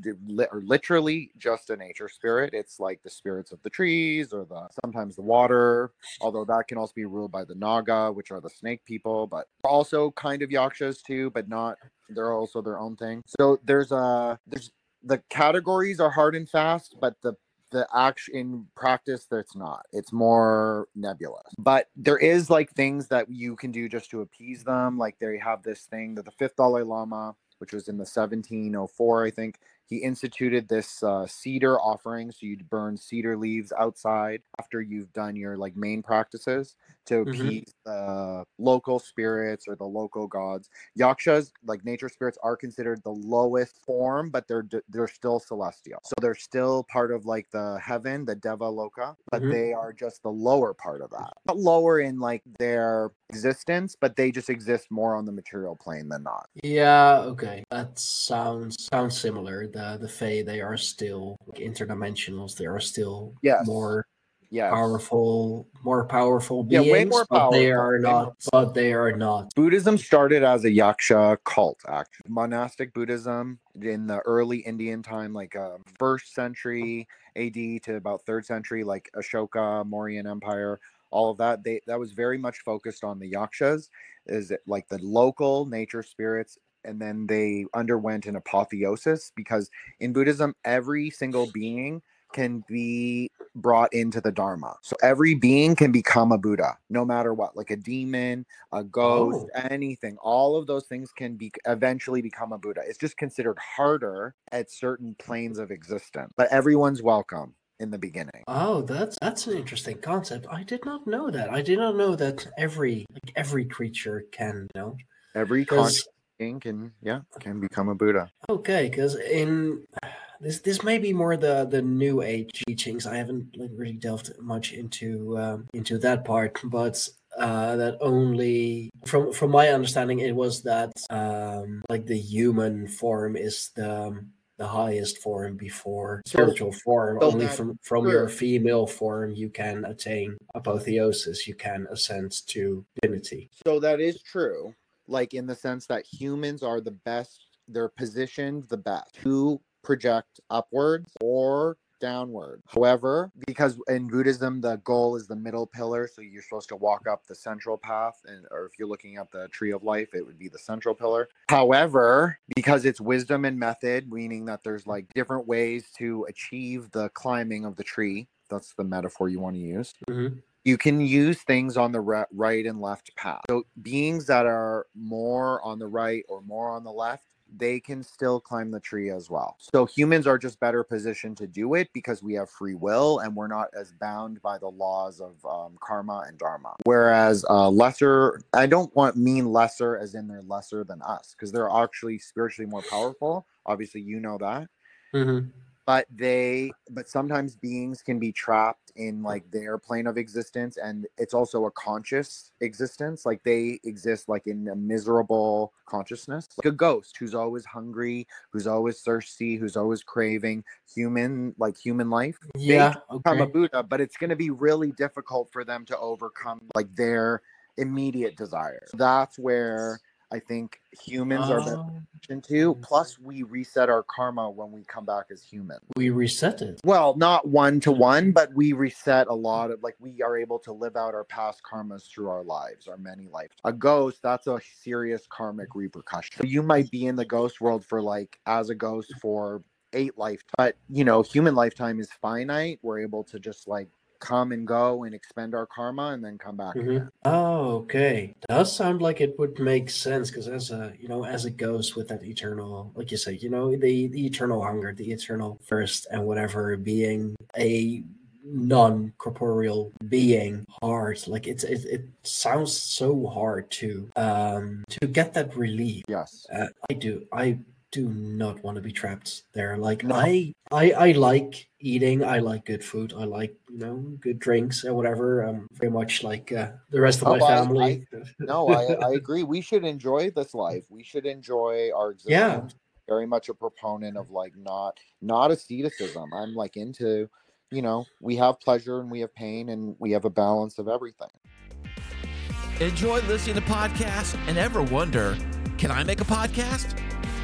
or literally just a nature spirit. It's like the spirits of the trees or the sometimes the water although that can also be ruled by the naga which are the snake people but also kind of yakshas too but not they're also their own thing. So there's a there's the categories are hard and fast but the the action in practice that's not. It's more nebulous. But there is like things that you can do just to appease them. Like they have this thing that the fifth dalai lama which was in the 1704 i think he instituted this uh, cedar offering so you'd burn cedar leaves outside after you've done your like main practices to Mhm. appease the local spirits or the local gods yakshas like nature spirits are considered the lowest form but they're d- they're still celestial so they're still part of like the heaven the deva loka but Mhm. they are just the lower part of that not lower in like their existence but they just exist more on the material plane than not Yeah, okay. That sounds sounds similar. The the Fae they are still like, interdimensionals. They are still Yes. more yeah powerful, more powerful Yeah, beings. way more but they are not. more- But they are not. Buddhism started as a yaksha cult, actually. Monastic Buddhism in the early Indian time, like um, first century AD to about third century, like Ashoka, Mauryan Empire, all of that. They that was very much focused on the yakshas, is it like the local nature spirits, and then they underwent an apotheosis because in Buddhism, every single being can be brought into the Dharma. So every being can become a Buddha, no matter what, like a demon, a ghost, Oh. anything. All of those things can be eventually become a Buddha. It's just considered harder at certain planes of existence, but everyone's welcome in the beginning. Oh, that's that's an interesting concept. I did not know that. I did not know that every like every creature can. You know. Every conscious being can, yeah, can become a Buddha. Okay, because in this this may be more the the new age teachings. I haven't like really delved much into um, into that part, but uh, that only from from my understanding, it was that um, like the human form is the the highest form before spiritual form. so only from from your female form you can attain apotheosis. You can ascend to divinity. So that is true, like in the sense that humans are the best, they're positioned the best to project upwards or downward. However, because in Buddhism the goal is the middle pillar, so you're supposed to walk up the central path and or if you're looking at the tree of life, it would be the central pillar. However, because it's wisdom and method, meaning that there's like different ways to achieve the climbing of the tree. That's the metaphor you want to use Mhm. You can use things on the re- right and left path. So beings that are more on the right or more on the left, they can still climb the tree as well. So humans are just better positioned to do it because we have free will and we're not as bound by the laws of um, karma and dharma. Whereas uh, lesser, I don't want mean lesser as in they're lesser than us because they're actually spiritually more powerful. Obviously, you know that Mhm. But they but sometimes beings can be trapped in like their plane of existence and it's also a conscious existence like they exist like in a miserable consciousness like a ghost who's always hungry who's always thirsty who's always craving human like human life Yeah. become a buddha but it's going to be really difficult for them to overcome like their immediate desires that's where i think humans are Oh, into plus we reset our karma when we come back as humans. We reset it. well not one to one but we reset a mm. lot of like we are able to live out our past karmas through our lives our many lives a ghost that's a serious karmic mm. repercussion. So you might be in the ghost world for like as a ghost mm. for eight lifetimes but you know human lifetime is finite. We're able to just like come and go and expend our karma and then come back Mhm. Oh, okay. Does sound like it would make sense because as a you know as it goes with that eternal, like you say, you know the the eternal hunger, the eternal thirst, and whatever being a non-corporeal being hard like it's it, it sounds so hard to um to get that relief yes uh, i do i do not want to be trapped there. Like No. I, I i like eating. I like good food. I like you know good drinks and whatever. Um very much like uh, the rest of Oh, my I- family. No I, I agree. We should enjoy this life. We should enjoy our Yeah. very much a proponent of like not not asceticism. I'm like into you know we have pleasure and we have pain and we have a balance of everything. Enjoy listening to podcasts and ever wonder, can I make a podcast?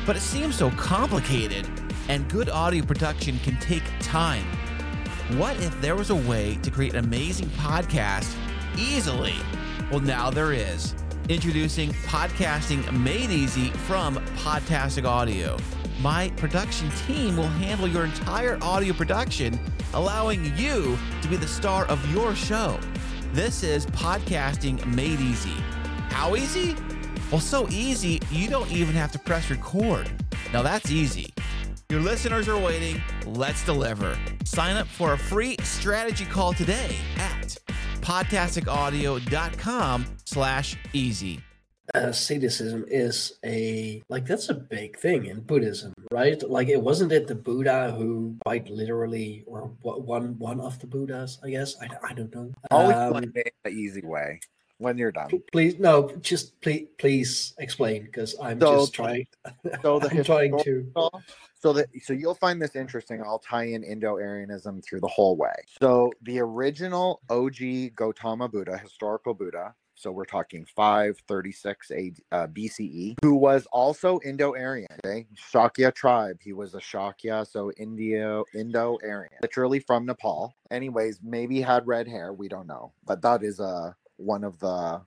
But it seems so complicated, and good audio production can take time. What if there was a way to create an amazing podcast easily? Well, now there is. Introducing Podcasting Made Easy from Podtastic Audio. My production team will handle your entire audio production, allowing you to be the star of your show. This is podcasting made easy. How easy? Well, so easy, you don't even have to press record. Now that's easy. Your listeners are waiting. Let's deliver. Sign up for a free strategy call today at podtasticaudio.com slash easy. asceticism is a like that's a big thing in buddhism right like it wasn't it the buddha who quite literally or wha- one one of the buddhas i guess i, I don't know I'll Um, explain the easy way when you're done. please no just please please explain because i'm So- just trying So the i'm trying to so that so you'll find this interesting. I'll tie in Indo-Aryanism through the whole way. So the original OG Gautama Buddha, historical Buddha. So we're talking 536 AD, uh, BCE, who was also Indo-Aryan. Okay, Shakya tribe. He was a Shakya, so Indio Indo-Aryan, literally from Nepal. Anyways, maybe had red hair. We don't know, but that is uh one of the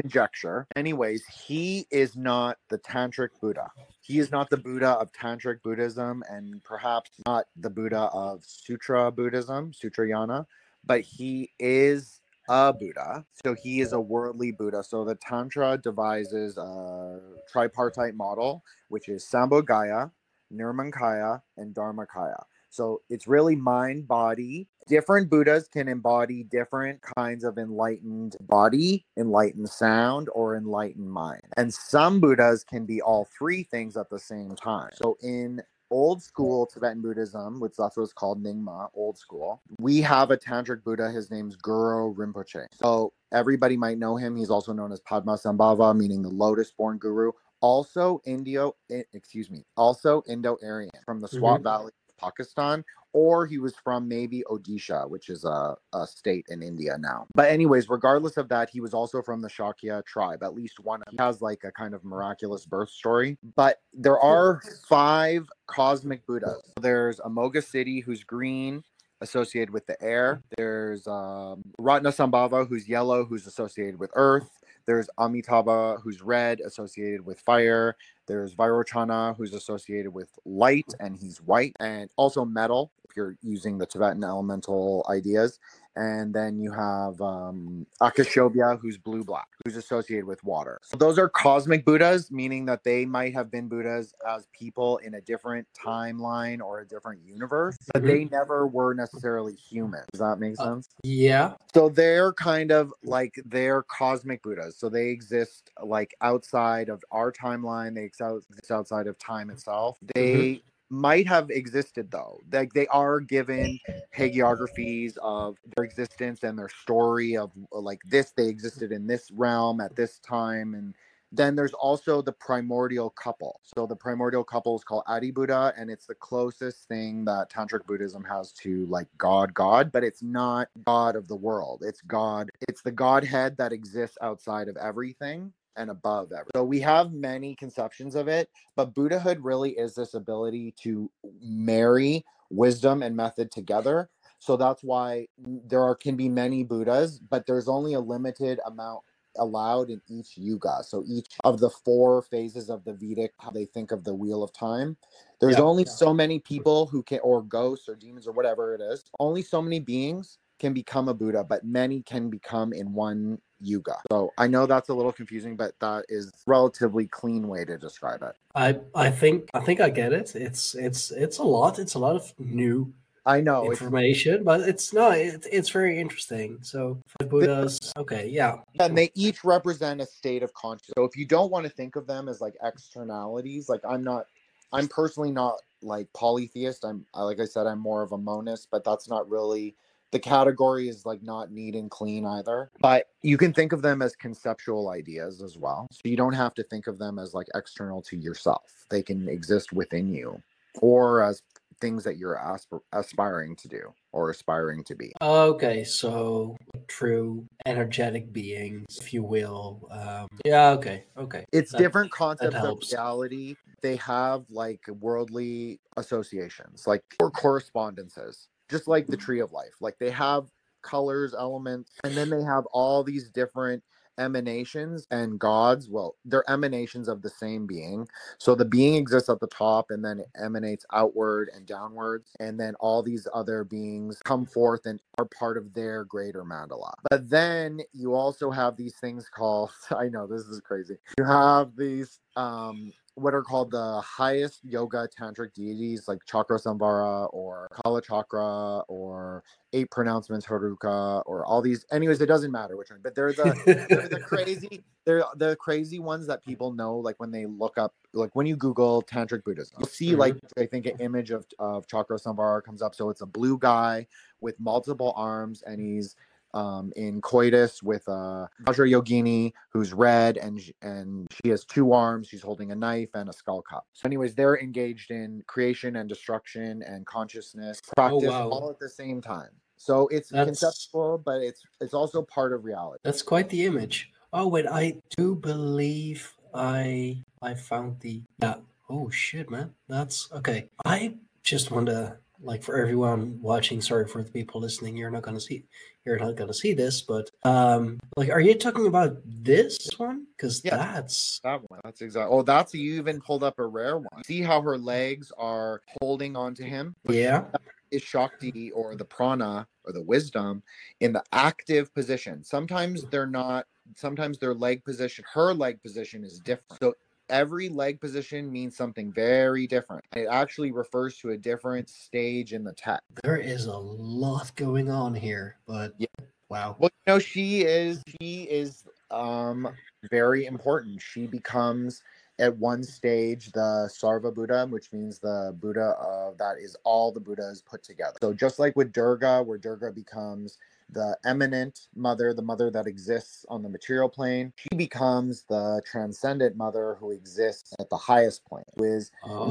conjecture. Anyways, he is not the tantric Buddha. He is not the Buddha of tantric Buddhism and perhaps not the Buddha of Sutra Buddhism, Sutrayana, but he is a Buddha. So he is a worldly Buddha. So the Tantra devises a tripartite model, which is Sambhogakaya, Nirmanakaya, and Dharmakaya. So it's really mind body. Different Buddhas can embody different kinds of enlightened body, enlightened sound, or enlightened mind. And some Buddhas can be all three things at the same time. So in old school Tibetan Buddhism, which that's what it's called, Nyingma, old school, we have a tantric Buddha. His name's Guru Rinpoche. So everybody might know him. He's also known as Padmasambhava, meaning the lotus born guru. Also Indio, eh, excuse me, also Indo-Aryan from the Swat Mhm. Valley, Pakistan, or he was from maybe Odisha, which is a, a state in India now. But anyways, regardless of that, he was also from the Shakya tribe. At least one he has like a kind of miraculous birth story. But there are five cosmic Buddhas. There's Amoghasiddhi, who's green, associated with the air. There's um, Ratnasambhava, who's yellow, who's associated with earth. There's Amitabha, who's red, associated with fire. There's Vairochana, who's associated with light, and he's white, and also metal, if you're using the Tibetan elemental ideas. And then you have um, Akshobhya, who's blue black, who's associated with water. So those are cosmic Buddhas, meaning that they might have been Buddhas as people in a different timeline or a different universe, but Mhm. they never were necessarily human. Does that make Uh, sense? yeah So they're kind of like they're cosmic Buddhas. So they exist like outside of our timeline. They exist outside of time mm-hmm. itself. Mm-hmm. They might have existed though. Like they are given hagiographies of their existence and their story of uh, like this they existed in this realm at this time and then there's also the primordial couple. So the primordial couple is called Adi Buddha, and it's the closest thing that Tantric Buddhism has to like God, God, but it's not God of the world. It's God. It's the Godhead that exists outside of everything and above everything. So we have many conceptions of it, but Buddhahood really is this ability to marry wisdom and method together. So that's why there are can be many Buddhas, but there's only a limited amount allowed in each yuga. So each of the four phases of the Vedic, how they think of the wheel of time. There's only so many people who can, or ghosts or demons or whatever it is. Only so many beings can become a Buddha, but many can become in one yuga. So I know that's a little confusing, but that is relatively clean way to describe it. I I think I think I get it. It's it's it's a lot. It's a lot of new I know it's information, but it's no, it, it's very interesting. So five Buddhas, okay, yeah, and they each represent a state of consciousness. So if you don't want to think of them as like externalities, like I'm not, I'm personally not like polytheist. I'm like I said, I'm more of a monist, but that's not really the category is like not neat and clean either. But you can think of them as conceptual ideas as well. So you don't have to think of them as like external to yourself. They can exist within you or as things that you're asp- aspiring to do or aspiring to be. okay. So true energetic beings, if you will. Um, yeah, okay, okay. it's That- different concepts of reality they have like worldly associations like or correspondences just like the tree of life like they have colors elements and then they have all these different emanations and gods well they're emanations of the same being. So the being exists at the top and then it emanates outward and downwards and then all these other beings come forth and are part of their greater mandala but then you also have these things called i know this is crazy. You have these um what are called the highest yoga tantric deities like chakra samvara or kala chakra or eight pronouncements heruka or all these. Anyways it doesn't matter which one but they're the they're the crazy they're the crazy ones that people know like when they look up like when you google tantric buddhism you'll see like mm-hmm. i think an image of of chakra samvara comes up. So it's a blue guy with multiple arms and he's um, in coitus with uh, Vajra Yogini, who's red, and and she has two arms. She's holding a knife and a skull cup. So, anyways, they're engaged in creation and destruction and consciousness practice wow. all at the same time. So it's That's- conceptual, but it's it's also part of reality. That's quite the image. Oh wait, I do believe I I found the yeah. Oh shit, man. That's okay. I just want to like for everyone watching. Sorry for the people listening. You're not gonna see. You're not gonna see this, but um, like, are you talking about this one? Because Yeah. that's That one. That's exactly. Oh, that's you even pulled up a rare one. See how her legs are holding onto him? yeah. is Shakti or the prana or the wisdom in the active position. Sometimes they're not, sometimes their leg position, her leg position is different. So every leg position means something very different. It actually refers to a different stage in the text. There is a lot going on here, but Yeah. wow. Well, you know, she is she is um very important. She becomes at one stage the Sarva Buddha, which means the Buddha of that is all the Buddhas put together. So just like with Durga, where Durga becomes the eminent mother, the mother that exists on the material plane, she becomes the transcendent mother who exists at the highest plane, who is Oh,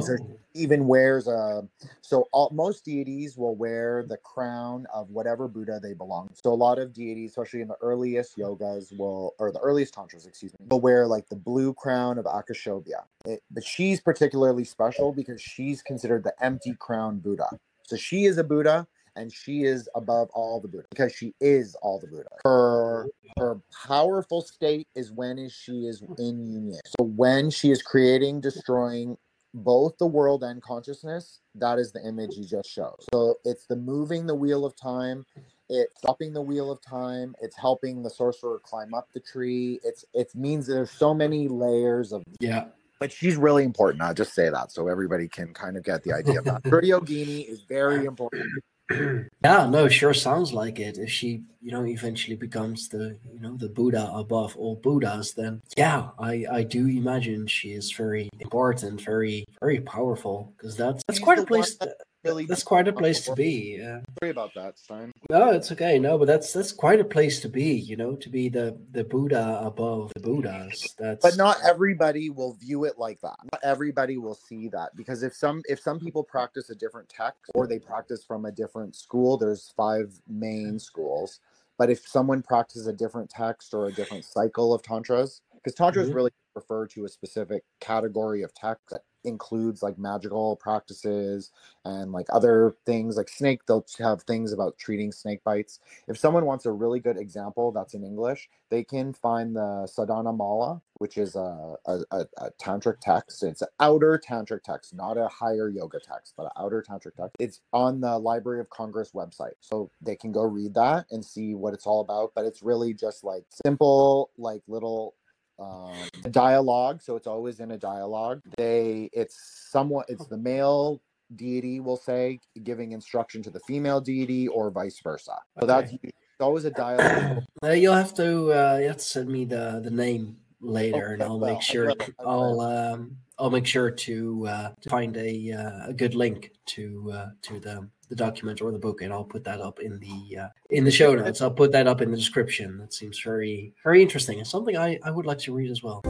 even wears a so all, most deities will wear the crown of whatever buddha they belong so a lot of deities especially in the earliest yogas will or the earliest tantras excuse me will wear like the blue crown of akshobhya It- but she's particularly special because she's considered the empty crown buddha. So she is a buddha and she is above all the buddha because she is all the buddha. Her her powerful state is when is she is in union. So when she is creating destroying both the world and consciousness that is the image you just showed. So it's the moving the wheel of time it's stopping the wheel of time it's helping the sorcerer climb up the tree it's it means there's so many layers of yeah. but she's really important i'll just say that so everybody can kind of get the idea of that. Yogini is very important yeah, no, sure sounds like it. If she, you know, eventually becomes the, you know, the Buddha above all Buddhas, then yeah, I, I do imagine she is very important, very, very powerful, because that's that's quite a place. one To, really that's quite a place to be. Yeah. Sorry about that, Stijn. No, it's okay. No, but that's that's quite a place to be. You know, to be the the Buddha above the Buddhas. That's But not everybody will view it like that. Not everybody will see that because if some if some people practice a different text or they practice from a different school, there's five main schools. But if someone practices a different text or a different cycle of tantras, because tantras Mhm. really refer to a specific category of text that includes like magical practices and like other things like snake they'll have things about treating snake bites. If someone wants a really good example that's in english they can find the sadhana mala which is a, a, a, tantric text. It's an outer tantric text not a higher yoga text but an outer tantric text. It's on the library of congress website so they can go read that and see what it's all about but it's really just like simple like little um, dialogue so it's always in a dialogue. They it's somewhat it's the male deity will say giving instruction to the female deity or vice versa. So that's it's always a dialogue. Uh, you'll have to uh, you have to send me the the name later, and I'll well, make sure I I'll um, I'll make sure to uh, to find a uh, a good link to uh, to the the document or the book, and I'll put that up in the uh, in the show notes. I'll put that up in the description. That seems very very interesting. It's something I I would like to read as well.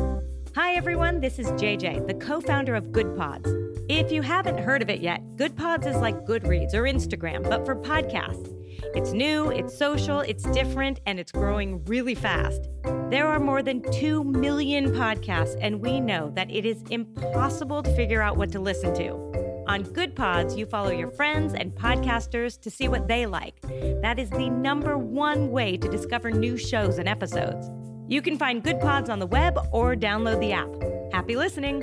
Hi, everyone. This is JJ, the co founder of Good Pods. If you haven't heard of it yet, Good Pods is like Goodreads or Instagram, but for podcasts. It's new, it's social, it's different, and it's growing really fast. There are more than 2 million podcasts, and we know that it is impossible to figure out what to listen to. On Good Pods, you follow your friends and podcasters to see what they like. That is the number one way to discover new shows and episodes. You can find Good Pods on the web or download the app. Happy listening!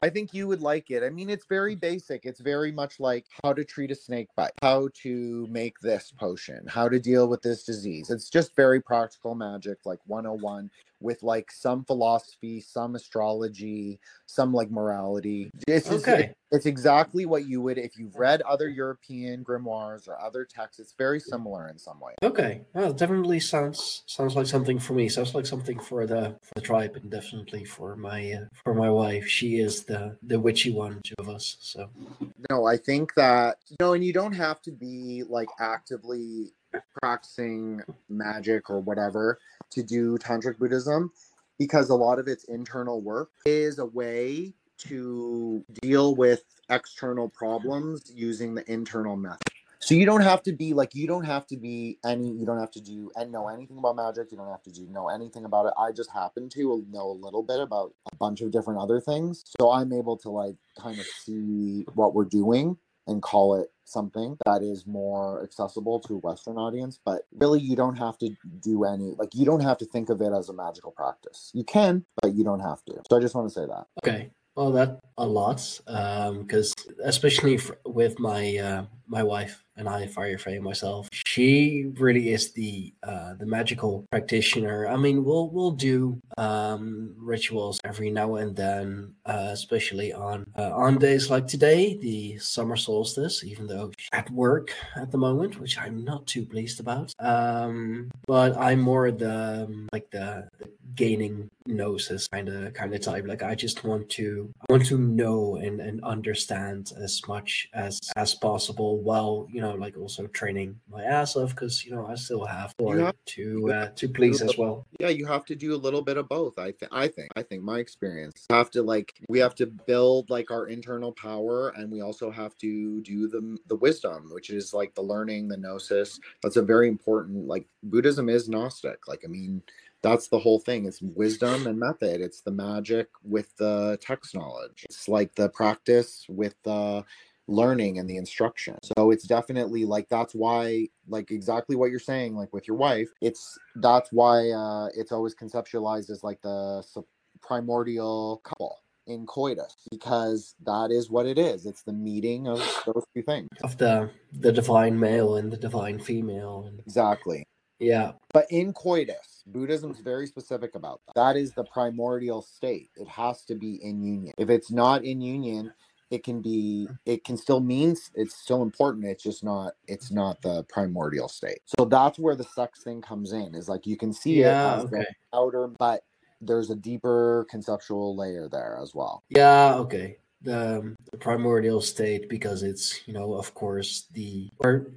I think you would like it. I mean, it's very basic. It's very much like how to treat a snake bite, how to make this potion, how to deal with this disease. It's just very practical magic, like 101, with like some philosophy, some astrology, some like morality. Okay. it's exactly what you would if you've read other European grimoires or other texts. It's very similar in some way. Okay, well, definitely sounds sounds like something for me. Sounds like something for the for the tribe, and definitely for my uh, for my wife. She is the the witchy one of us. So No, I think that no, and you don't have to be like actively practicing magic or whatever to do tantric Buddhism because a lot of its internal work is a way to deal with external problems using the internal method. So you don't have to be like you don't have to be any you don't have to do and know anything about magic. You don't have to do know anything about it. I just happen to know a little bit about a bunch of different other things. So I'm able to like kind of see what we're doing and call it something that is more accessible to a Western audience. But really, you don't have to do any, like, you don't have to think of it as a magical practice. You can, but you don't have to. So I just want to say that. okay, well that a lot because especially f- with my uh, my wife and I, Fireframe myself, she really is the uh, the magical practitioner. I mean, we'll we'll do um, rituals every now and then, uh, especially on uh, on days like today, the summer solstice. Even though at work at the moment, which I'm not too pleased about. Um, but I'm more the um, like the, the gaining gnosis kind of kind of type. Like I just want to I want to know and and understand as much as as possible while you know like also training my ass off because you know I still have have- to uh, to please as well. Yeah, you have to do a little bit of both. I think. I think. I think my experience You have to like we have to build like our internal power, and we also have to do the the wisdom, which is like the learning, the gnosis. That's a very important. Like Buddhism is Gnostic. Like I mean, that's the whole thing. It's wisdom and method. It's the magic with the text knowledge. It's like the practice with the learning and the instruction. So it's definitely like that's why like exactly what you're saying like with your wife, it's that's why uh it's always conceptualized as like the primordial couple in coitus because that is what it is. It's the meeting of those two things. Of the the divine male and the divine female, and Exactly. yeah, But in coitus, Buddhism's very specific about that. That is the primordial state. It has to be in union. If it's not in union, it can be it can still means it's still important it's just not it's not the primordial state. So that's where the sex thing comes in is like you can see Yeah, it okay. outer but there's a deeper conceptual layer there as well. Yeah, okay. The, um, the primordial state, because it's, you know, of course, the, or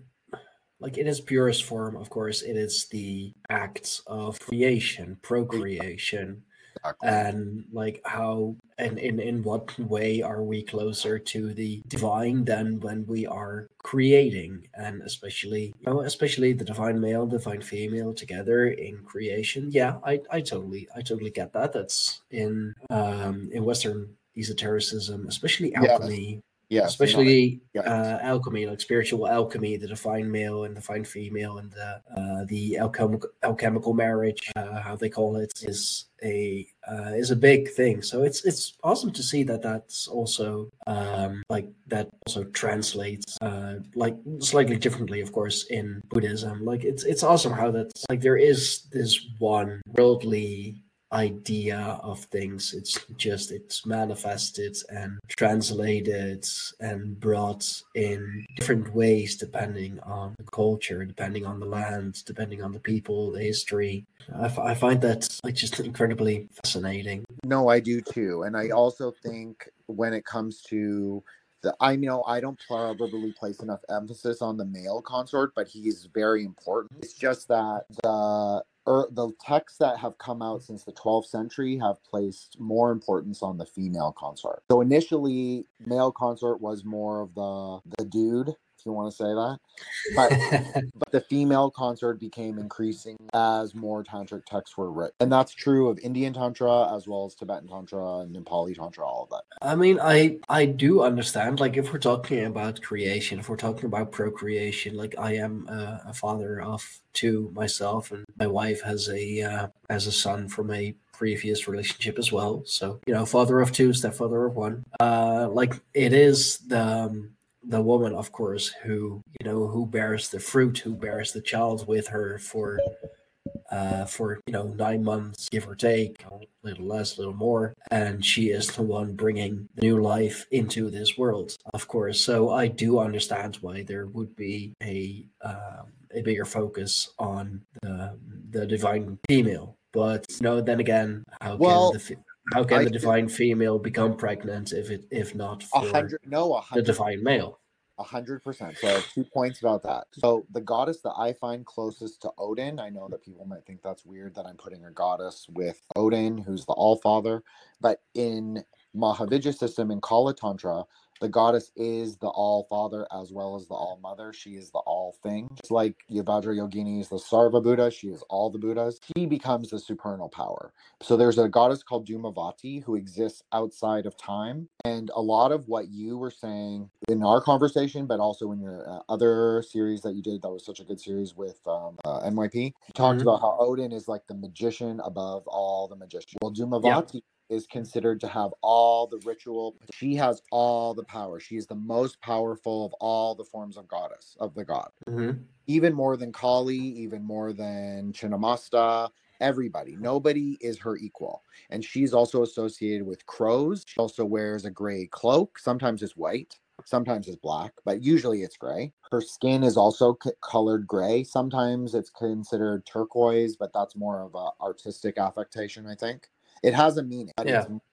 like in its purest form, of course, it is the acts of creation, procreation, Exactly. and like how, and in, in what way are we closer to the divine than when we are creating, and especially, you know, especially the divine male, divine female together in creation. Yeah, I, I totally, I totally get that. That's in, um, in Western esotericism, especially alchemy, yeah especially yeah. uh, alchemy, like spiritual alchemy, the divine male and the divine female, and the uh, the alchemical alchemical marriage, uh, how they call it, is a uh, is a big thing. So it's it's awesome to see that that's also um, like that also translates uh, like slightly differently, of course, in Buddhism. Like it's it's awesome how that's like there is this one worldly idea of things it's just it's manifested and translated and brought in different ways depending on the culture depending on the land depending on the people the history i, f- I find that like just incredibly fascinating No, I do too. And I also think when it comes to the, I know I don't probably place enough emphasis on the male consort, but he is very important. It's just that the er, the texts that have come out since the 12th century have placed more importance on the female consort. So initially, male consort was more of the the dude, if you want to say that, but but the female consort became increasing as more tantric texts were written and that's true of indian tantra as well as tibetan tantra and nepali tantra all of that I mean, I I do understand. Like, if we're talking about creation, if we're talking about procreation, like I am a, a father of two myself, and my wife has a uh, has a son from a previous relationship as well. So you know, father of two, stepfather of one. Uh, like it is the um, the woman, of course, who you know who bears the fruit, who bears the child with her for uh, for you know nine months, give or take, a little less, a little more, and she is the one bringing new life into this world, of course. So I do understand why there would be a um, a bigger focus on the the divine female, but you know, then again, how Well, can the how can I the divine female become pregnant if it if not for hundred no a the divine male? Hundred percent. So two points about that. So the goddess that I find closest to Odin, I know that people might think that's weird that I'm putting a goddess with Odin, who's the All Father, but in Mahavidya system in Kala Tantra, the goddess is the All Father as well as the All Mother. She is the All Thing. Just like Yavajra Yogini is the Sarva Buddha, she is all the Buddhas. She becomes the supernal power. So there's a goddess called Dhumavati who exists outside of time. And a lot of what you were saying in our conversation, but also in your uh, other series that you did, that was such a good series with um, uh, NYP, you talked Mhm. about how Odin is like the magician above all the magicians. Well, Dhumavati is considered to have all the ritual. She has all the power. She is the most powerful of all the forms of goddess, of the god Mhm. even more than Kali, even more than Chinnamasta, everybody. Nobody is her equal. And she's also associated with crows. She also wears a gray cloak. Sometimes it's white, sometimes it's black, but usually it's gray. Her skin is also c- colored gray. Sometimes it's considered turquoise, but that's more of a artistic affectation, I think. It has a meaning. But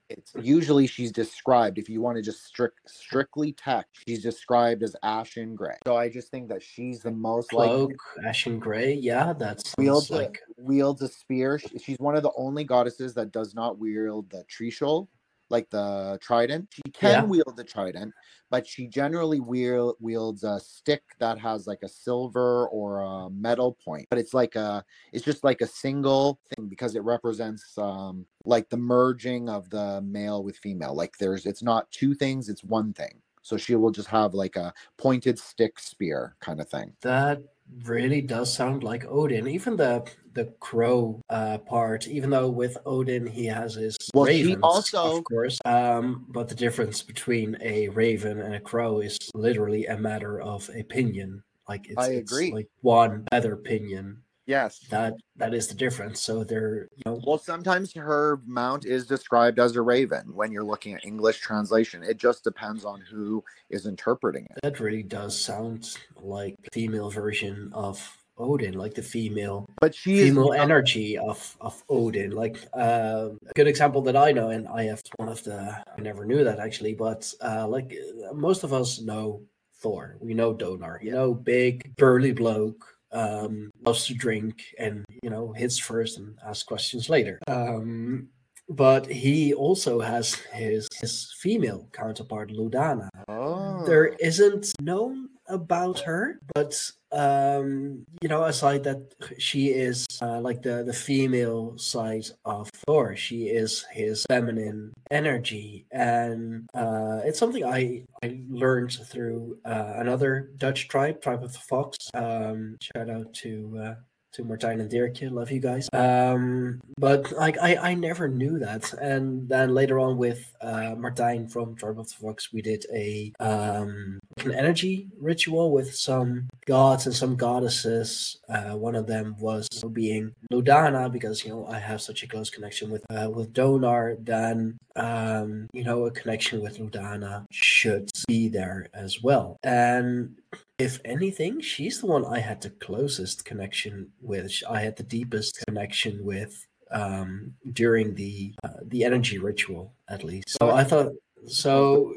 it's, it's usually she's described if you want to just strict strictly text she's described as ashen gray so i just think that she's the most like ashen gray. Yeah, that's wields like a, wields a spear. She- She's one of the only goddesses that does not wield the trishul, like the trident. She can Yeah. wield the trident, but she generally wield, wields a stick that has like a silver or a metal point. But it's like a, it's just like a single thing because it represents um like the merging of the male with female. Like there's, it's not two things, it's one thing. So she will just have like a pointed stick spear kind of thing. That really does sound like Odin. Even the the crow uh, part, even though with Odin he has his Well, ravens, also- of course. Um, but the difference between a raven and a crow is literally a matter of opinion. Like it's, I it's like one feather pinion. Yes. That that is the difference. So they're you know Well, sometimes her mount is described as a raven when you're looking at English translation. It just depends on who is interpreting it. that really does sound like female version of Odin, like the female But she is female energy of of Odin. Like uh, a good example that I know, and I have one of the I never knew that actually, but uh, like uh, most of us know Thor. We know Donar. You know, big burly bloke. Um, loves to drink and you know hits first and asks questions later. Um, but he also has his his female counterpart Ludana, Oh. there isn't known about her but um you know aside that she is uh, like the the female side of thor she is his feminine energy. And uh it's something i i learned through uh, another dutch tribe tribe of the fox. Um shout out to uh to Martijn and Dirkje, love you guys. Um, but like I, I never knew that, and then later on with uh, Martijn from Tribe of the Fox, we did a um, an energy ritual with some gods and some goddesses. Uh, one of them was being Ludana because you know I have such a close connection with uh, with Donar. Then um, you know a connection with Ludana should be there as well, and if anything, she's the one I had the closest connection with. I had the deepest connection with um, during the uh, the energy ritual, at least. So I thought, so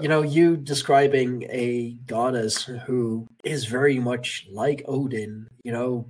you know, you describing a goddess who is very much like Odin. You know,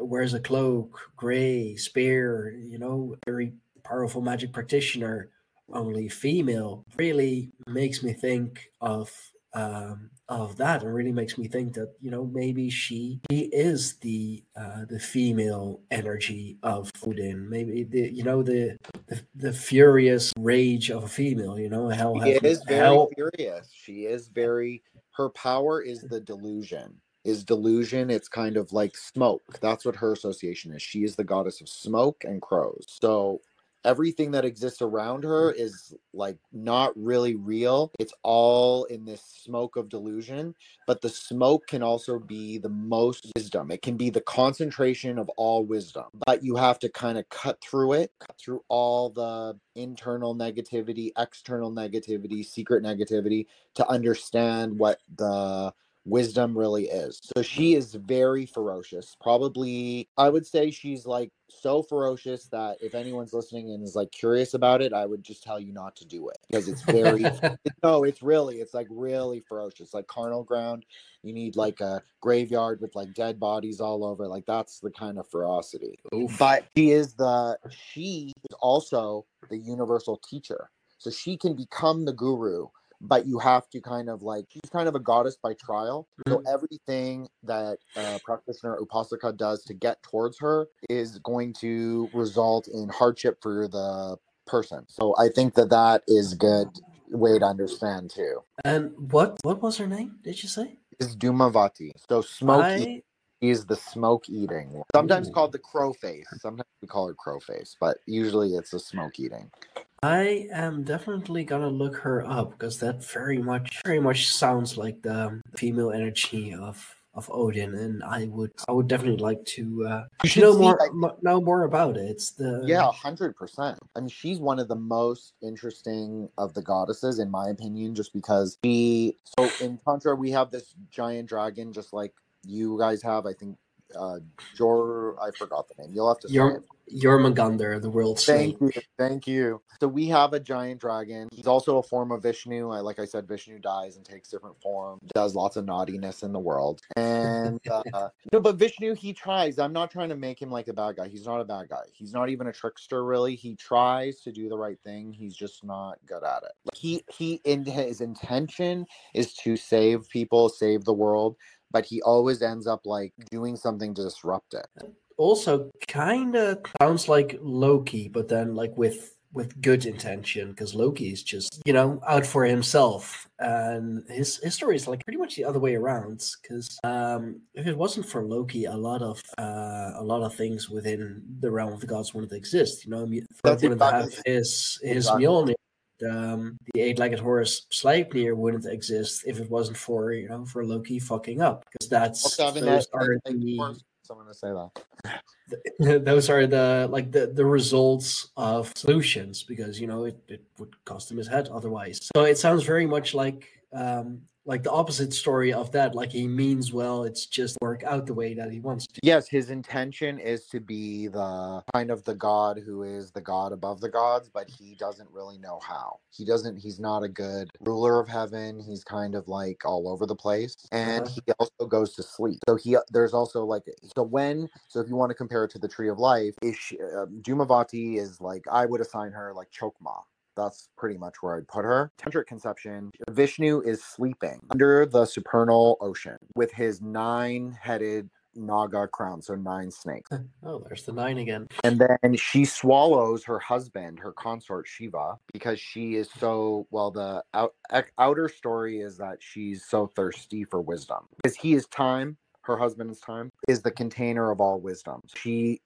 wears a cloak, gray spear. You know, very powerful magic practitioner, only female. Really makes me think of um, of that and really makes me think that you know maybe she she is the uh, the female energy of Odin maybe the you know the the, the furious rage of a female you know how She have- is very how- furious. She is very. Her power is the delusion. Is delusion? It's kind of like smoke. That's what her association is. She is the goddess of smoke and crows. So everything that exists around her mm. is like not really real. It's all in this smoke of delusion. But the smoke can also be the most wisdom. It can be the concentration of all wisdom. But you have to kind of cut through it, cut through all the internal negativity, external negativity, secret negativity to understand what the wisdom really is. So she is very ferocious. Probably, I would say she's like so ferocious that if anyone's listening and is like curious about it, I would just tell you not to do it because it's very, no, it's really, it's like really ferocious. Like carnal ground, you need like a graveyard with like dead bodies all over. Like that's the kind of ferocity. Oof. But she is the, she is also the universal teacher. So she can become the guru but you have to kind of like she's kind of a goddess by trial so everything that uh, practitioner upasaka does to get towards her is going to result in hardship for the person so i think that that is a good way to understand too and what what was her name did you say is dhumavati so smoky? I, is the smoke eating sometimes Ooh. called the crow face sometimes we call her crow face but usually it's the smoke eating I am definitely gonna look her up because that very much very much sounds like the female energy of of Odin, and I would I would definitely like to uh, know more like, know more about it. It's the Yeah, hundred percent. I mean, she's one of the most interesting of the goddesses, in my opinion, just because she. So in Tantra, we have this giant dragon, just like you guys have. I think, uh, Jor. I forgot the name. You'll have to it. Jormungandr, the world Thank snake. you, thank you. So we have a giant dragon. He's also a form of Vishnu. I, like I said, Vishnu dies and takes different forms. Does lots of naughtiness in the world, and uh, no, but Vishnu he tries. I'm not trying to make him like a bad guy. He's not a bad guy. He's not even a trickster, really. He tries to do the right thing. He's just not good at it. Like, he he in his intention is to save people, save the world, but he always ends up like doing something to disrupt it. Also, kind of sounds like Loki, but then like with with good intention, because Loki is just you know out for himself, and his his story is like pretty much the other way around. Because um, if it wasn't for Loki, a lot of uh, a lot of things within the realm of the gods wouldn't exist. You know, Thor wouldn't have his his Exactly. Mjolnir. Um, the eight-legged horse Sleipnir wouldn't exist if it wasn't for you know for Loki fucking up because that's those that- are the of course, someone to say that. those are the like the the results of solutions because you know it, it would cost him his head otherwise so it sounds very much like um like the opposite story of that like he means well it's just work out the way that he wants to. Yes his intention is to be the kind of the god who is the god above the gods but he doesn't really know how. He doesn't he's not a good ruler of heaven. He's kind of like all over the place. And Uh-huh. he also goes to sleep. So he there's also like so when so if you want to compare it to the tree of life Ish, um, Dhumavati is like i would assign her like chokmah that's pretty much where I'd put her. Tantric conception Vishnu is sleeping under the supernal ocean with his nine headed Naga crown, so nine snakes. oh there's the nine again And then she swallows her husband, her consort Shiva, because she is so well. The out, outer story is that she's so thirsty for wisdom because he is time. Her husband is time, is the container of all wisdom. She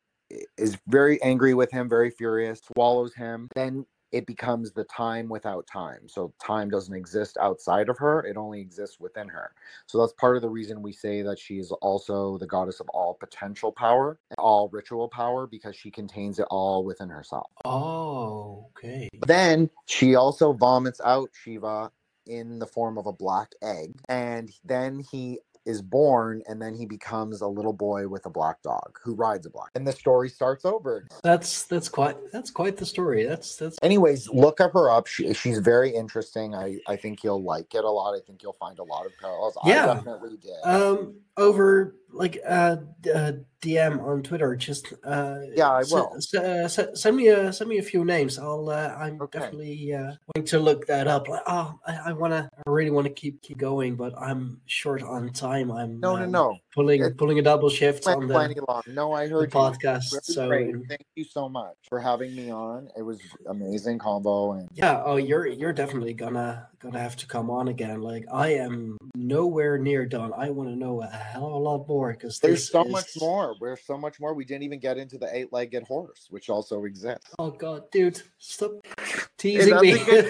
is very angry with him, very furious, swallows him. Then it becomes the time without time. So time doesn't exist outside of her, it only exists within her. So that's part of the reason we say that she is also the goddess of all potential power, all ritual power, because she contains it all within herself. oh okay But then she also vomits out Shiva in the form of a black egg. And then he is born and then he becomes a little boy with a black dog who rides a black. And the story starts over. that's that's quite that's quite the story that's that's Anyways, look up her up. She, she's very interesting. I, I think you'll like it a lot. I think you'll find a lot of parallels. Yeah. I definitely did. um over like uh, d- uh dm on twitter just uh Yeah, I will. se- uh, se- send me a send me a few names i'll uh, i'm Okay. definitely uh going to look that up like oh i, I want to i really want to keep keep going but i'm short on time i'm no, no, um, no. pulling pulling a double shift on the, plenty long. No, I heard podcast Very so great. Thank you so much for having me on. It was amazing combo and yeah oh you're you're definitely gonna gonna have to come on again like i am nowhere near done i want to know a hell of a lot more because there's so much more. There's so much more. We didn't even get into the eight-legged horse, which also exists. Oh god, dude, stop teasing that's me. a.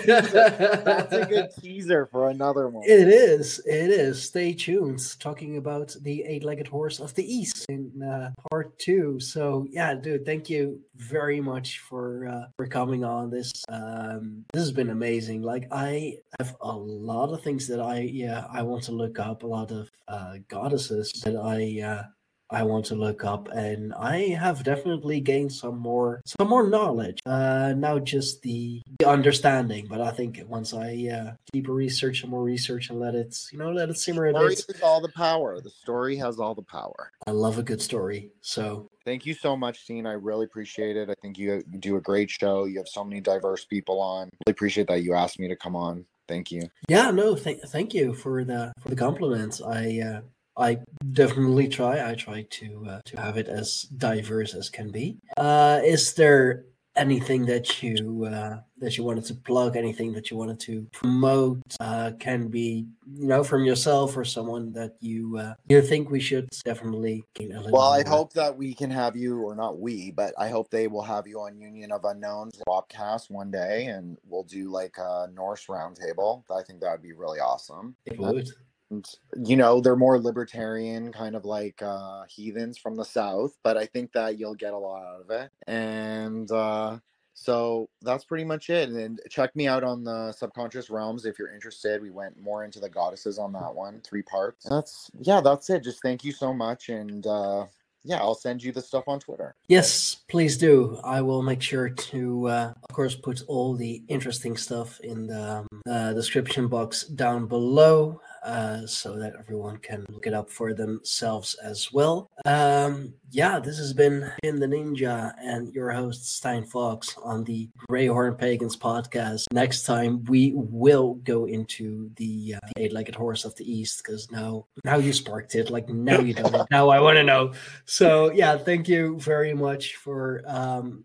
That's a good teaser for another one. It is. It is. Stay tuned. Talking about the eight-legged horse of the east in uh, part two. So yeah, dude, thank you very much for uh, for coming on. This um, this has been amazing. Like I have a lot of things that I yeah I want to look up. A lot of uh, goddesses that I. Uh, I want to look up, and I have definitely gained some more some more knowledge. Uh, now just the, the understanding, but I think once I uh, deeper research and more research and let it you know let it simmer a story bit. all the power. The story has all the power. I love a good story, so Thank you so much, Dean. I really appreciate it. I think you, you do a great show. You have so many diverse people on. Really appreciate that you asked me to come on. Thank you. yeah, no, th- thank you for the for the compliments. I uh, I definitely try. I try to uh, to have it as diverse as can be. Uh, is there anything that you uh, that you wanted to plug? Anything that you wanted to promote? Uh, can be you know from yourself or someone that you uh, you think we should definitely. gain a little Well, I hope that we can have you, or not we, but I hope they will have you on Union of Unknowns podcast one day, and we'll do like a Norse roundtable. I think that would be really awesome. it would. And, you know, they're more libertarian, kind of like uh, heathens from the south, but I think that you'll get a lot out of it. And uh, so that's pretty much it. And check me out on the subconscious realms if you're interested. We went more into the goddesses on that one, three parts. That's yeah, that's it. Just thank you so much, and uh, yeah, I'll send you the stuff on Twitter. Yes, please do. I will make sure to, uh, of course, put all the interesting stuff in the um, uh, description box down below uh, so that everyone can look it up for themselves as well. Um, yeah, this has been Jin the Ninja and your host, Stijn Fox, on the Greyhorn Pagans podcast. Next time, we will go into the, uh, the eight legged horse of the East because now, now you sparked it. Like, now you don't know. Now I want to know so yeah thank you very much for um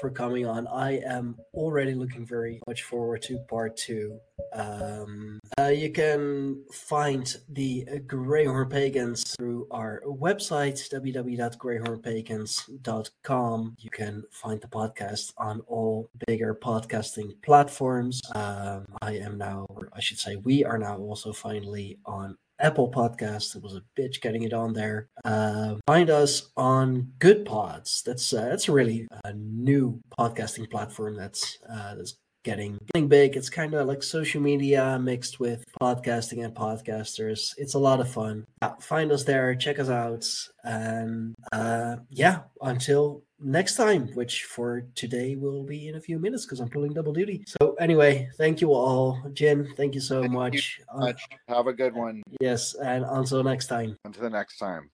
for coming on. I am already looking very much forward to part two. Um uh, you can find the greyhorn pagans through our website www.greyhornpagans.com you can find the podcast on all bigger podcasting platforms. Um i am now i should say we are now also finally on Apple Podcast. It was a bitch getting it on there. Uh, find us on Goodpods. That's uh, that's a really uh, new podcasting platform that's uh, that's getting getting big. It's kind of like social media mixed with podcasting and podcasters. It's a lot of fun. Uh, find us there, check us out, and uh, yeah, until next time, which for today will be in a few minutes because I'm pulling double duty. So anyway, thank you all, Jin. Thank you so Thank you much. Uh, Much. Have a good one. yes, and until next time. Until the next time.